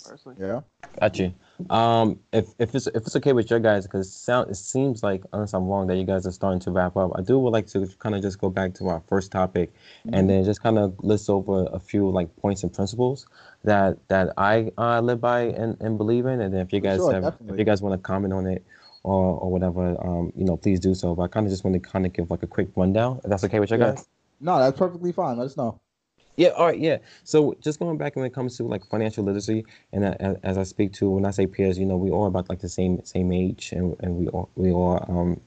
personally. Yeah. Got you. Um, if if it's if it's okay with your guys, because sound it seems like unless I'm wrong that you guys are starting to wrap up. I do would like to kind of just go back to our first topic, and then just kind of list over a few like points and principles that that I uh, live by and, and believe in. And then if you guys Sure, have definitely. if you guys want to comment on it or or whatever, um, you know, please do so. But I kind of just want to kind of give like a quick rundown. If that's okay with you Yeah. guys. No, that's perfectly fine. Let us know. Yeah, all right, yeah. So just going back when it comes to like financial literacy, and as I speak to when I say peers, you know, we all about like the same same age, and, and we all we all um,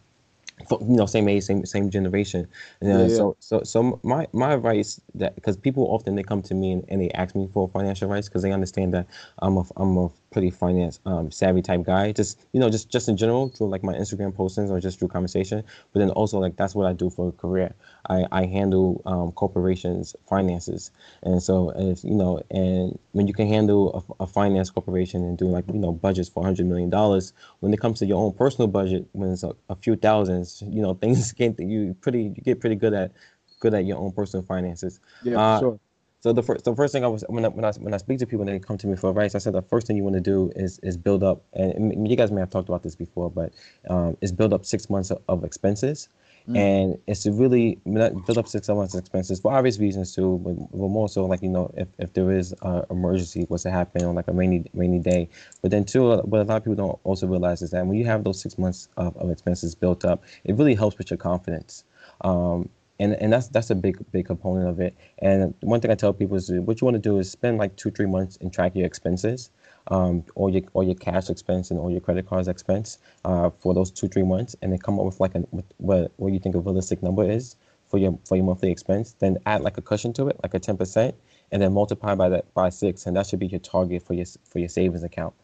you know, same age, same same generation. And, uh, Yeah, yeah. So so so my my advice that because people often they come to me and, and they ask me for financial advice because they understand that I'm a I'm a pretty finance um, savvy type guy. Just you know, just just in general through like my Instagram postings or just through conversation. But then also like that's what I do for a career. I I handle um, corporations finances, and so if you know, and when you can handle a, a finance corporation and do like you know budgets for hundred million dollars, when it comes to your own personal budget, when it's a, a few thousands, you know things get you pretty you get pretty good at good at your own personal finances. Yeah, Uh, sure. So the first, the first thing I was when I, when I when I speak to people and they come to me for advice, I said the first thing you want to do is is build up, and you guys may have talked about this before, but um, is build up six months of, of expenses, Mm. and it's to really build up six months expenses for obvious reasons too, but, but more so like you know if, if there is a emergency what's to happen on like a rainy rainy day, but then too what a lot of people don't also realize is that when you have those six months of, of expenses built up, it really helps with your confidence. Um, and and that's that's a big big component of it. And one thing I tell people is what you want to do is spend like two three months and track your expenses, um, or your all your cash expense and all your credit cards expense uh, for those two three months, and then come up with like a with what what you think a realistic number is for your for your monthly expense. Then add like a cushion to it, like a ten percent, and then multiply by that by six, and that should be your target for your for your savings account.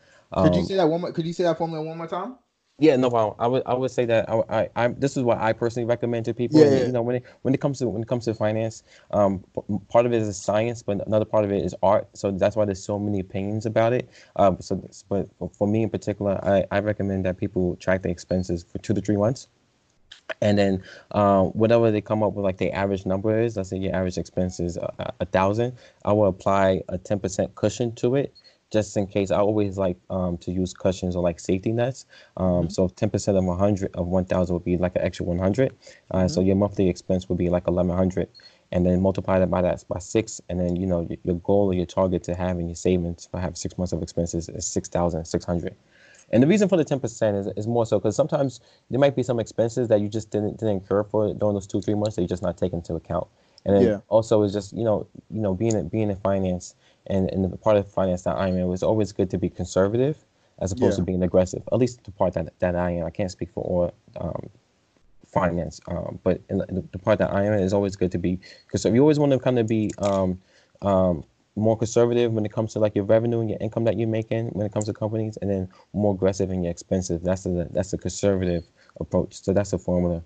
Could you Um, say that one more? Could you say that formula one more time? Yeah, no problem. I would I would say that I, I, I this is what I personally recommend to people. Yeah, yeah. You know, when it when it comes to when it comes to finance, um, part of it is science, but another part of it is art. So that's why there's so many opinions about it. Um, so but for- for me in particular, I, I recommend that people track their expenses for two to three months. And then uh, whatever they come up with, like the average number is, let's say your average expense is a, a thousand, I will apply a ten percent cushion to it, just in case. I always like um, to use cushions or like safety nets. Um, So ten percent of one hundred of one thousand would be like an extra one hundred. Uh, So your monthly expense would be like eleven hundred, and then multiply that by that by six, and then you know your, your goal or your target to have in your savings to have six months of expenses is six thousand six hundred. And the reason for the ten percent is, is more so because sometimes there might be some expenses that you just didn't didn't incur for during those two three months that you just not taking into account. And then Yeah. also it's just you know you know being in, being in finance and and the part of finance that I'm in it was always good to be conservative as opposed Yeah. to being aggressive. At least the part that that I am. I can't speak for all um, finance, um, but in the, the part that I am in is always good to be because you always want to kind of be um, um, more conservative when it comes to like your revenue and your income that you're making when it comes to companies, and then more aggressive in your expenses. That's the that's the conservative approach. So that's the formula.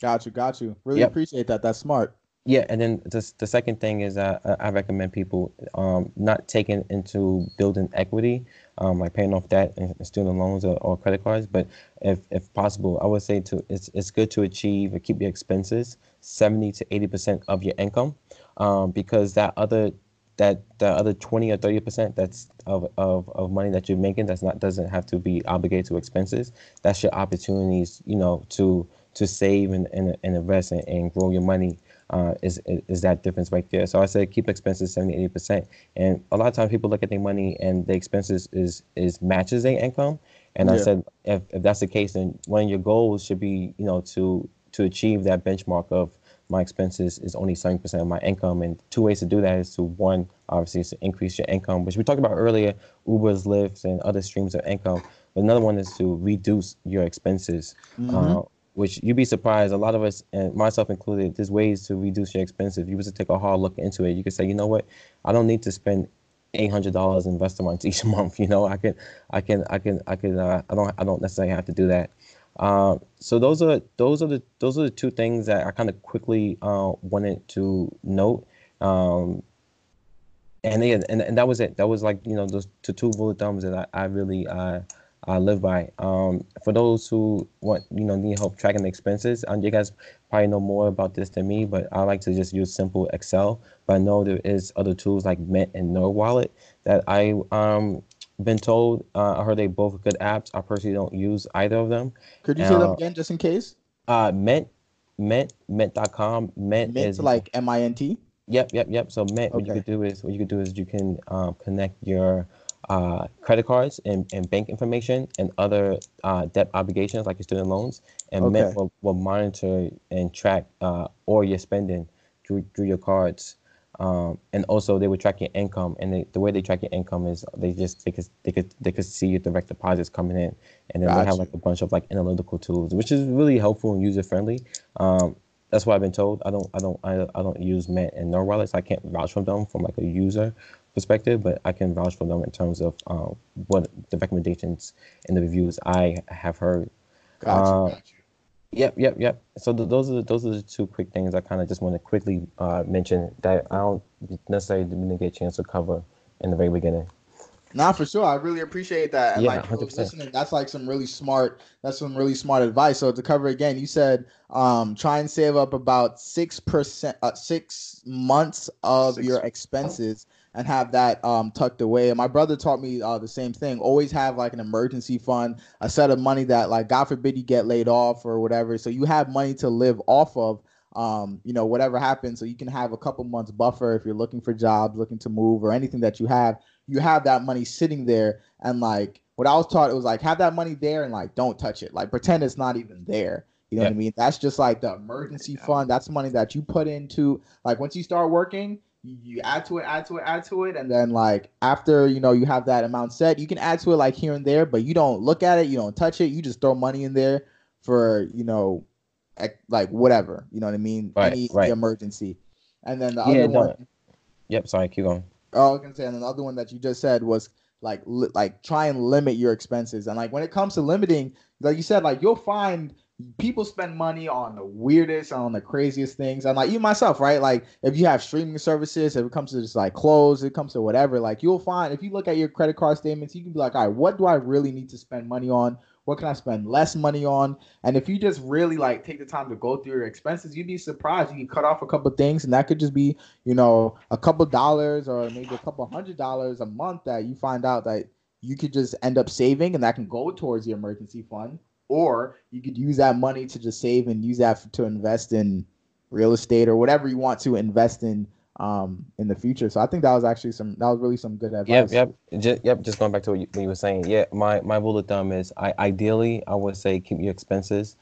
Got you, got you. Really Yep. appreciate that. That's smart. Yeah, and then the the second thing is uh, I I recommend people um, not taking into building equity, um, like paying off debt and student loans or, or credit cards. But if if possible, I would say to it's it's good to achieve and keep your expenses seventy to eighty percent of your income, um, because that other that the other 20 or 30 percent that's of, of, of money that you're making that's not doesn't have to be obligated to expenses that's your opportunities you know to to save and, and, and invest and, and grow your money uh, is, is that difference right there. So i said keep expenses 70 80 percent. And a lot of times people look at their money and the expenses is is matches their income. And i said if, if that's the case then one of your goals should be you know to to achieve that benchmark of my expenses is only 7% of my income. And two ways to do that is to one, obviously, is to increase your income, which we talked about earlier, Ubers, Lyfts, and other streams of income. But another one is to reduce your expenses, uh, which you'd be surprised. A lot of us, and myself included, there's ways to reduce your expenses. You was to take a hard look into it, you could say, you know what, I don't need to spend eight hundred dollars in restaurants each month. You know, I can, I can, I can, I can. Uh, I don't, I don't necessarily have to do that. Uh, so those are those are the those are the two things that I kind of quickly uh, wanted to note. Um, and yeah, and, and that was it. That was like you know those two bullet thumbs that I, I really uh, I live by. Um, for those who want you know need help tracking the expenses, um, you guys probably know more about this than me, but I like to just use simple Excel. But I know there is other tools like Mint and NerdWallet that I um been told. Uh, I heard they both good apps. I personally don't use either of them. Could you say them Uh, again, just in case? Uh, Mint, Mint, Mint.com. Mint, Mint is like M I N T. Yep, yep, yep. So Mint, okay. what you could do is what you could do is you can um, connect your uh, credit cards and, and bank information and other uh, debt obligations like your student loans, and Mint will, will monitor and track uh, all your spending through through your cards. Um, and also they would track your income, and they, the way they track your income is they just they could they could they could see your direct deposits coming in, and then they have like a bunch of like analytical tools, which is really helpful and user friendly. Um, that's what I've been told. I don't I don't I, I don't use Mint and NerdWallet, so I can't vouch for them from like a user perspective, but I can vouch for them in terms of um, what the recommendations and the reviews I have heard. Gotcha. Uh, gotcha. Yep, yep, yep. So th- those are the, those are the two quick things I kind of just want to quickly uh, mention that I don't necessarily didn't get a chance to cover in the very beginning. Nah, for sure. I really appreciate that. And Yeah, like 100%. listening, that's like some really smart. That's some really smart advice. So to cover again, you said um try and save up about six percent, uh, six months of Six- your expenses and have that um tucked away. And my brother taught me uh, the same thing. Always have like an emergency fund, a set of money that like God forbid you get laid off or whatever, so you have money to live off of. Um, you know, whatever happens, so you can have a couple months buffer if you're looking for jobs, looking to move, or anything that you have you have that money sitting there and like what I was taught it was like have that money there and like don't touch it. Like pretend it's not even there. You know what I mean? That's just like the emergency fund. That's money that you put into like once you start working, you, add to it, add to it, add to it, and then like after you know you have that amount set, you can add to it like here and there, but you don't look at it, you don't touch it, you just throw money in there for you know like whatever. You know what I mean? Right, Any right. emergency. And then the Yeah, other no. one Yep. Sorry, keep going. Oh, I was gonna say, and another one that you just said was like, li- like try and limit your expenses. And like when it comes to limiting, like you said, like you'll find people spend money on the weirdest, on the craziest things. And like you myself, right? Like if you have streaming services, if it comes to just like clothes, it comes to whatever. Like you'll find if you look at your credit card statements, you can be like, all right, what do I really need to spend money on? What can I spend less money on? And if you just really like take the time to go through your expenses, you'd be surprised. You can cut off a couple things, and that could just be you know, a couple dollars or maybe a couple hundred dollars a month that you find out that you could just end up saving and that can go towards your emergency fund. Or you could use that money to just save and use that f- to invest in real estate or whatever you want to invest in um in the future. So I think that was actually some that was really some good advice. Yep, yep, just, yep. Just going back to what you, what you were saying. Yeah, my, my rule of thumb is I ideally I would say keep your expenses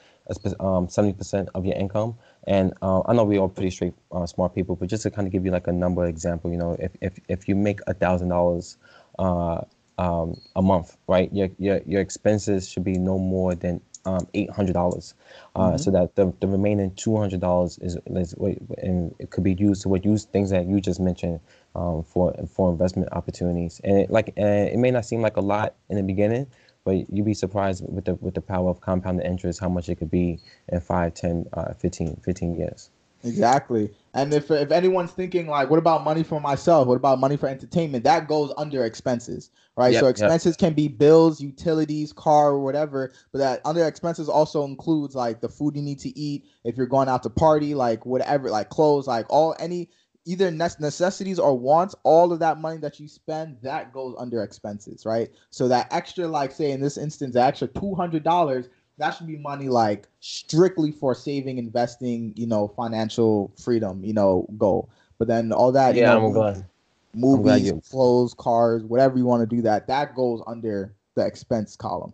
um seventy percent of your income. And uh, I know we all pretty straight uh, smart people, but just to kind of give you like a number example, you know, if if if you make a thousand dollars uh um a month, right? Your your your expenses should be no more than um eight hundred dollars. Uh, Mhm. so that the, the remaining two hundred dollars is, is what- and it could be used to what use things that you just mentioned um, for for investment opportunities. And it, like uh, it may not seem like a lot in the beginning, but you'd be surprised with the with the power of compounded interest how much it could be in 5, 10, uh, 15, 15 years. Exactly. And if if anyone's thinking like, what about money for myself? What about money for entertainment? That goes under expenses, right? Yep, so yep. expenses can be bills, utilities, car, or whatever. But that under expenses also includes like the food you need to eat if you're going out to party, like whatever, like clothes, like all any either necessities or wants. All of that money that you spend that goes under expenses, right? So that extra, like say in this instance, the extra two hundred dollars that should be money like strictly for saving, investing, you know, financial freedom, you know, goal. But then all that, you yeah, know, I'm glad. movies, glad you- clothes, cars, whatever you want to do that, that goes under the expense column.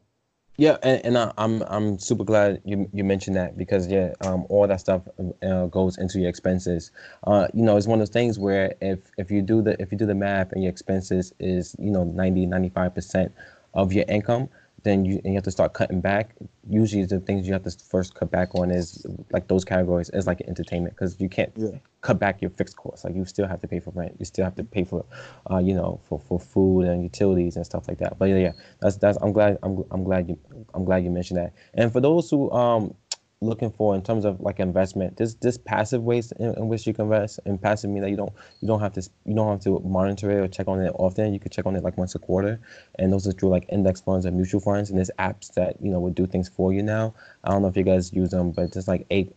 Yeah, and, and I, I'm I'm super glad you you mentioned that because yeah, um, all that stuff uh, goes into your expenses. Uh, you know, it's one of those things where if if you do the if you do the math and your expenses is you know 90 95 percent of your income, then you and you have to start cutting back. Usually, the things you have to first cut back on is like those categories is like entertainment because you can't Yeah. cut back your fixed costs. Like you still have to pay for rent, you still have to pay for, uh, you know, for, for food and utilities and stuff like that. But yeah, yeah, that's that's. I'm glad. I'm I'm glad you I'm glad you mentioned that. And for those who um looking for in terms of like investment, there's this passive ways in, in, which you can invest. And passive mean that you don't you don't have to you don't have to monitor it or check on it often. You can check on it like once a quarter, and those are through like index funds and mutual funds. And there's apps that you know would do things for you now. I don't know if you guys use them, but just like a,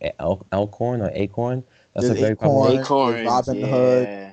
Elkhorn or Acorn. That's there's a very Acorn, popular. Acorn, Robinhood. Yeah.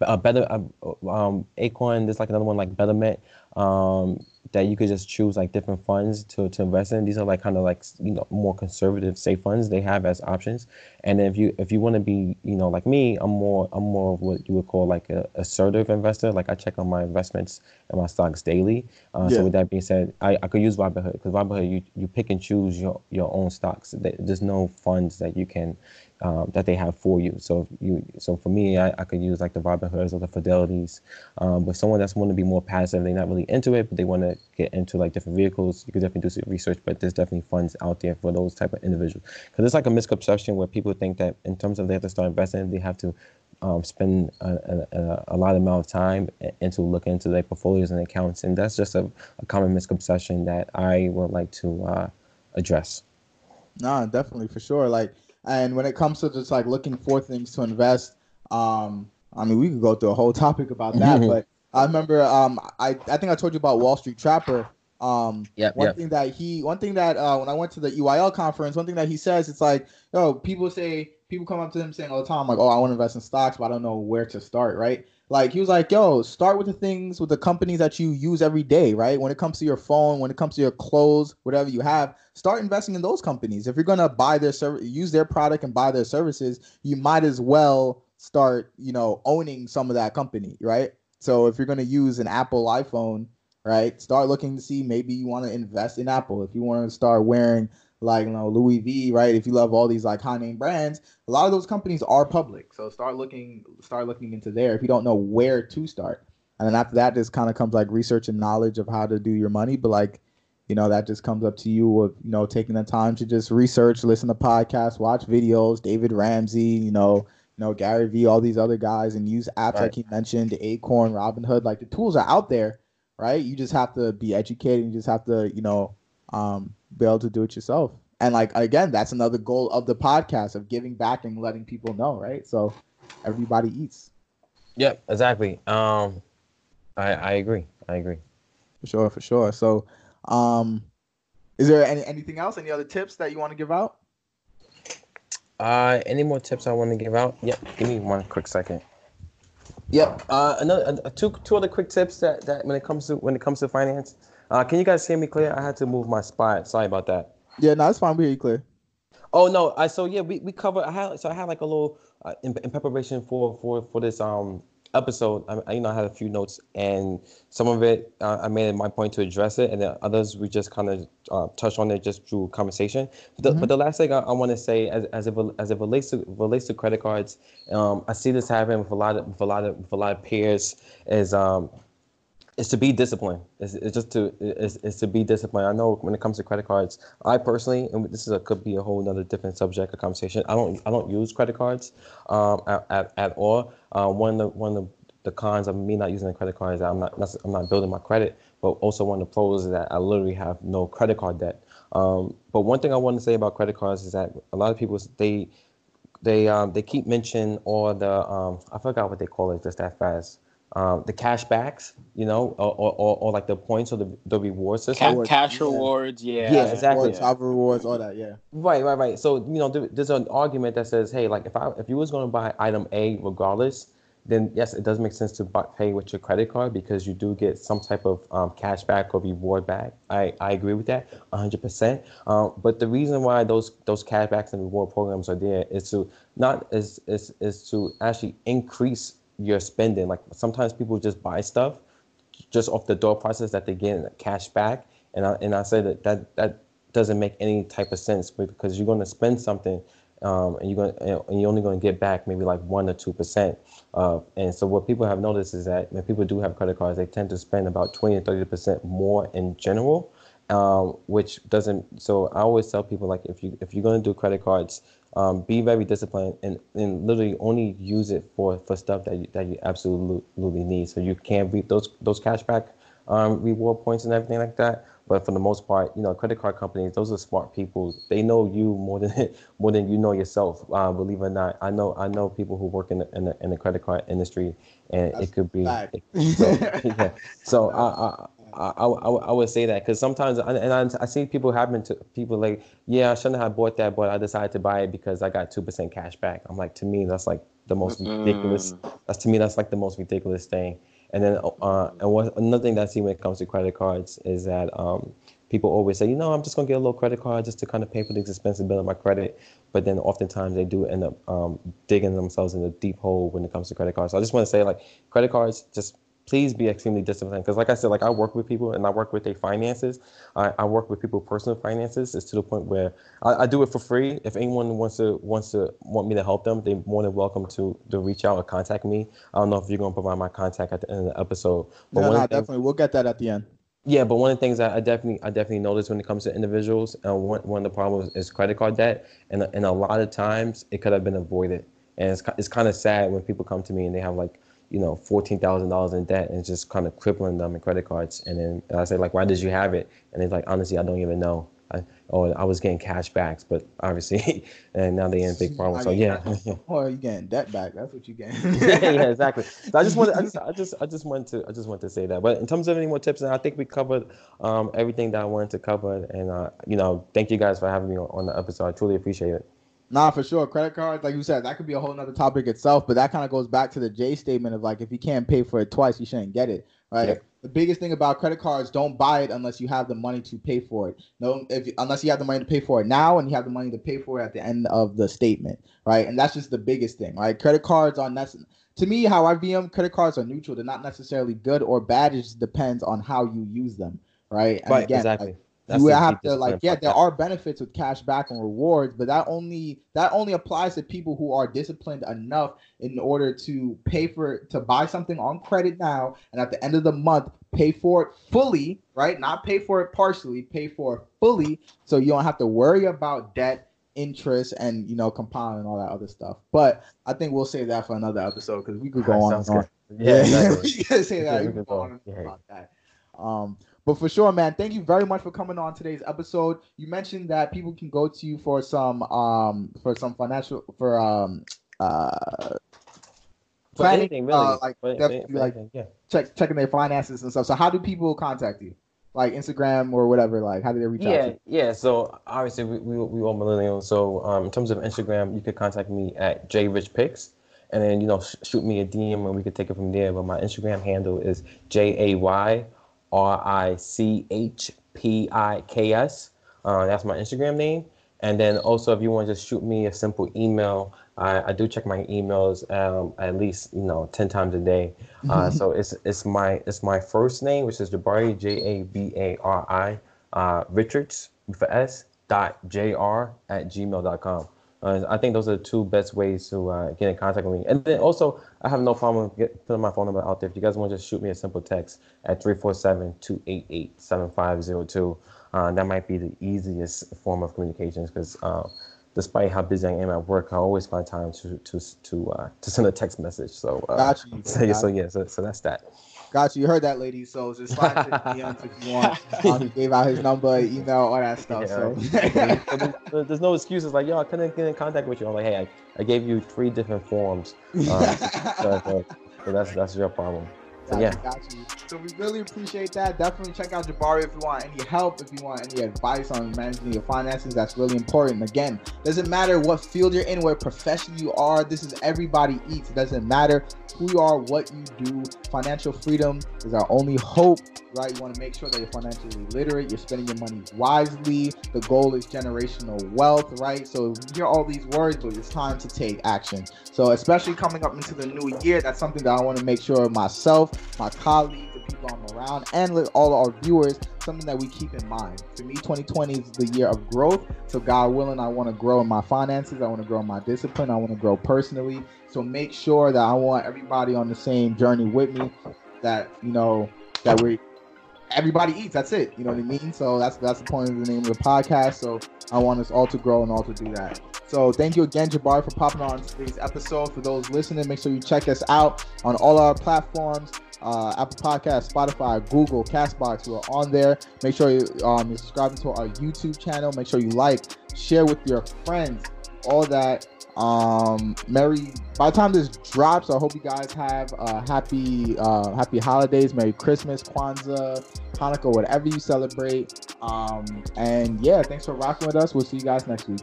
A better uh, um, Acorn. There's like another one like Betterment. Um, that you could just choose like different funds to, to invest in. These are like kind of like you know more conservative safe funds they have as options. And if you if you want to be you know like me, I'm more I'm more of what you would call like a assertive investor. Like I check on my investments and my stocks daily. Uh, yeah. So with that being said, I, I could use Robinhood because Robinhood you you pick and choose your your own stocks. There's no funds that you can um, that they have for you. So you, so for me, I, I could use like the Robinhoods or the Fidelities. Um, but someone that's want to be more passive, they're not really into it, but they want to get into like different vehicles. You could definitely do some research, but there's definitely funds out there for those type of individuals. Because it's like a misconception where people think that in terms of they have to start investing, they have to um, spend a, a, a, lot amount of time into looking into their portfolios and accounts, and that's just a, a common misconception that I would like to uh, address. No, definitely for sure. Like and when it comes to just like looking for things to invest, um, I mean, we could go through a whole topic about that. But I remember, um, I I think I told you about Wall Street Trapper. Um, yeah. One yep. thing that he, one thing that uh, when I went to the EYL conference, one thing that he says, it's like, yo, people say, people come up to him saying all the time, like, oh, I want to invest in stocks, but I don't know where to start, right? Like he was like, yo, start with the things with the companies that you use every day, right? When it comes to your phone, when it comes to your clothes, whatever you have, start investing in those companies. If you're gonna buy their service, use their product and buy their services, you might as well start, you know, owning some of that company, right? So if you're gonna use an Apple iPhone, right, start looking to see maybe you want to invest in Apple. If you want to start wearing like you know Louis V, right? If you love all these like high name brands, a lot of those companies are public. So start looking start looking into there if you don't know where to start. And then after that, just kind of comes like research and knowledge of how to do your money. But like, you know, that just comes up to you of you know taking the time to just research, listen to podcasts, watch videos, David Ramsey, you know, you know Gary Vee, all these other guys, and use apps right. like he mentioned, Acorn, Robinhood. Like the tools are out there, right? You just have to be educated. You just have to, you know, um, be able to do it yourself. And like again, that's another goal of the podcast of giving back and letting people know, right? So everybody eats. Yep, exactly. Um, I I agree. I agree. For sure, for sure. So, um, is there any anything else? Any other tips that you want to give out? Uh, any more tips I want to give out? Yep. Give me one quick second. Yep. Uh, another uh, two two other quick tips that that when it comes to when it comes to finance. Uh, can you guys hear me clear? I had to move my spot. Sorry about that. Yeah, no, it's fine. We hear you clear. Oh no, I so yeah, we, we cover. I had so I had like a little uh, in, in preparation for for for this um episode. I, you know I had a few notes and some of it uh, I made it my point to address it, and then others we just kind of uh, touched on it just through conversation. But the, mm-hmm. but the last thing I, I want to say as as it as it relates to relates to credit cards, um, I see this happen with a lot of with a lot of with a lot of peers is um is to be disciplined. It's, it's just to it's, it's to be disciplined. I know when it comes to credit cards, I personally, and this is a, could be a whole another different subject of conversation. I don't I don't use credit cards um, at, at, at all. Uh, one of the one of the, the cons of me not using a credit card is that I'm not I'm not building my credit, but also one of the pros is that I literally have no credit card debt. Um, but one thing I want to say about credit cards is that a lot of people they they um, they keep mentioning all the um, I forgot what they call it just that fast um, the cash backs, you know, or, or, or, like the points or the, the reward system. Ca- cash rewards, yeah. Yeah, exactly. Rewards, rewards, all that, yeah. Right, right, right. So, you know, there's an argument that says, hey, like if I if you was going to buy item A regardless, then yes, it does make sense to buy, pay with your credit card because you do get some type of um, cash back or reward back. I, I agree with that 100%. Um, but the reason why those those cash backs and reward programs are there is to not is is is to actually increase your spending. Like sometimes people just buy stuff just off the door process that they get cash back, and I and I say that that that doesn't make any type of sense because you're going to spend something. Um, and you're going and you're only going to get back maybe like one or two percent. Uh, and so what people have noticed is that when people do have credit cards, they tend to spend about 20 or 30 percent more in general, um, which doesn't. So I always tell people like if you if you're going to do credit cards, um, be very disciplined and, and literally only use it for, for stuff that you, that you absolutely need. So you can reap those those cashback um, reward points and everything like that. But for the most part, you know, credit card companies, those are smart people. They know you more than more than you know yourself. Uh, believe it or not, I know I know people who work in the, in the, in the credit card industry, and That's it could be. fact. so, yeah. so I, I, I, I, I would say that because sometimes and I, I see people happen to people like yeah I shouldn't have bought that but I decided to buy it because I got two percent cash back. I'm like to me that's like the most ridiculous. That's to me that's like the most ridiculous thing. And then uh, and what another thing that I see when it comes to credit cards is that um, people always say you know I'm just gonna get a little credit card just to kind of pay for the expensive bill of my credit, but then oftentimes they do end up um, digging themselves in a deep hole when it comes to credit cards. So I just want to say like credit cards just please be extremely disciplined. Because like i said like i work with people and i work with their finances. I, I work with people personal finances. It's to the point where I, I do it for free. If anyone wants to wants to want me to help them they're more than welcome to to reach out or contact me. I don't know if you're going to provide my contact at the end of the episode no, one no, the definitely. We'll get that at the end. yeah, but one of the things that I definitely I definitely notice when it comes to individuals, uh, one one of the problems is credit card debt, and and a lot of times it could have been avoided, and it's it's kind of sad when people come to me and they have like you know fourteen thousand dollars in debt and just kind of crippling them in credit cards, and then I say like why did you have it, and they're like honestly I don't even know. I, oh, I was getting cash backs, but obviously, and now they're in big problems. So yeah. Or you getting debt back. That's what you getting. yeah, yeah, exactly. So I just wanted, I just, I just, I just wanted to, I just wanted to say that. But in terms of any more tips, I think we covered um, everything that I wanted to cover. And uh, you know, thank you guys for having me on, on the episode. I truly appreciate it. Nah, for sure. Credit cards, like you said, that could be a whole nother topic itself. But that kind of goes back to the Jay-Z statement of like, if you can't pay for it twice, you shouldn't get it. Right. Yeah. The biggest thing about credit cards, don't buy it unless you have the money to pay for it. No, if unless you have the money to pay for it now, and you have the money to pay for it at the end of the statement, right? And that's just the biggest thing, right? Credit cards are necessary. To me, how I view them, credit cards are neutral. They're not necessarily good or bad. It just depends on how you use them, right? And right, again, exactly. like, That's you would have to like yeah there that. are benefits with cash back and rewards but that only that only applies to people who are disciplined enough in order to pay for to buy something on credit now and at the end of the month pay for it fully right not pay for it partially pay for it fully so you don't have to worry about debt interest and you know compound and all that other stuff but i think we'll save that for another episode because we could go on and on good. Yeah, exactly. we can say that. Yeah, We could go go. on on Yeah. about that. Um, but for sure, man, thank you very much for coming on today's episode. You mentioned that people can go to you for some um for some financial for um uh For planning, anything really, uh, like For- like anything, yeah. check checking their finances and stuff. So how do people contact you? Like Instagram or whatever. Like how do they reach out? Yeah, To you? yeah. So obviously we we we all millennials. So um, in terms of Instagram, you could contact me at jayrichpiks, and then you know sh- shoot me a DM and we could take it from there. But my Instagram handle is j a y r i c h p i k s. Uh, that's my Instagram name. And then also, if you want to just shoot me a simple email, I, I do check my emails um, at least you know ten times a day. Uh, so it's it's my it's my first name, which is Jabari J A B A R I uh, Richards for S dot J R at gmail.com. Uh, I think those are the two best ways to uh, get in contact with me. And then also, I have no problem get, putting my phone number out there. If you guys want to just shoot me a simple text at 347 288 7502, uh, that might be the easiest form of communications because uh, despite how busy I am at work, I always find time to to to uh, to send a text message. So, uh, Got so yeah, so yeah, so, so that's that. Got you. You heard that, ladies. So just slide to DMs if you want. Um, he gave out his number, email, all that stuff. Yeah, so. There's, there's no excuses like, yo, I couldn't get in contact with you. I'm like, hey, I, I gave you three different forms. Uh, so, so, so that's that's your problem. So Got yeah, you, got you. So we really appreciate that. Definitely check out Jabari if you want any help, if you want any advice on managing your finances. That's really important. Again, doesn't matter what field you're in, what profession you are. This is everybody eats. It doesn't matter who you are, what you do. Financial freedom is our only hope, right? You want to make sure that you're financially literate. You're spending your money wisely. The goal is generational wealth, right? So you hear all these words, but it's time to take action. So especially coming up into the new year, that's something that I want to make sure myself, my colleagues, the people I'm around, and with all our viewers, something that we keep in mind. For me, 2020 is the year of growth. So God willing, I want to grow in my finances. I want to grow in my discipline. I want to grow personally. So make sure that I want everybody on the same journey with me. That you know that we everybody eats. That's it. You know what I mean? So that's that's the point of the name of the podcast. So I want us all to grow and all to do that. So thank you again, Jabari, for popping on today's episode. For those listening, make sure you check us out on all our platforms. Uh, Apple Podcast, Spotify, Google, Castbox. We're on there. Make sure you, um, you're subscribing to our YouTube channel. Make sure you like, share with your friends, all that. Um, Merry. By the time this drops, I hope you guys have uh, happy, uh, happy holidays, Merry Christmas, Kwanzaa, Hanukkah, whatever you celebrate. Um, and yeah, thanks for rocking with us. We'll see you guys next week.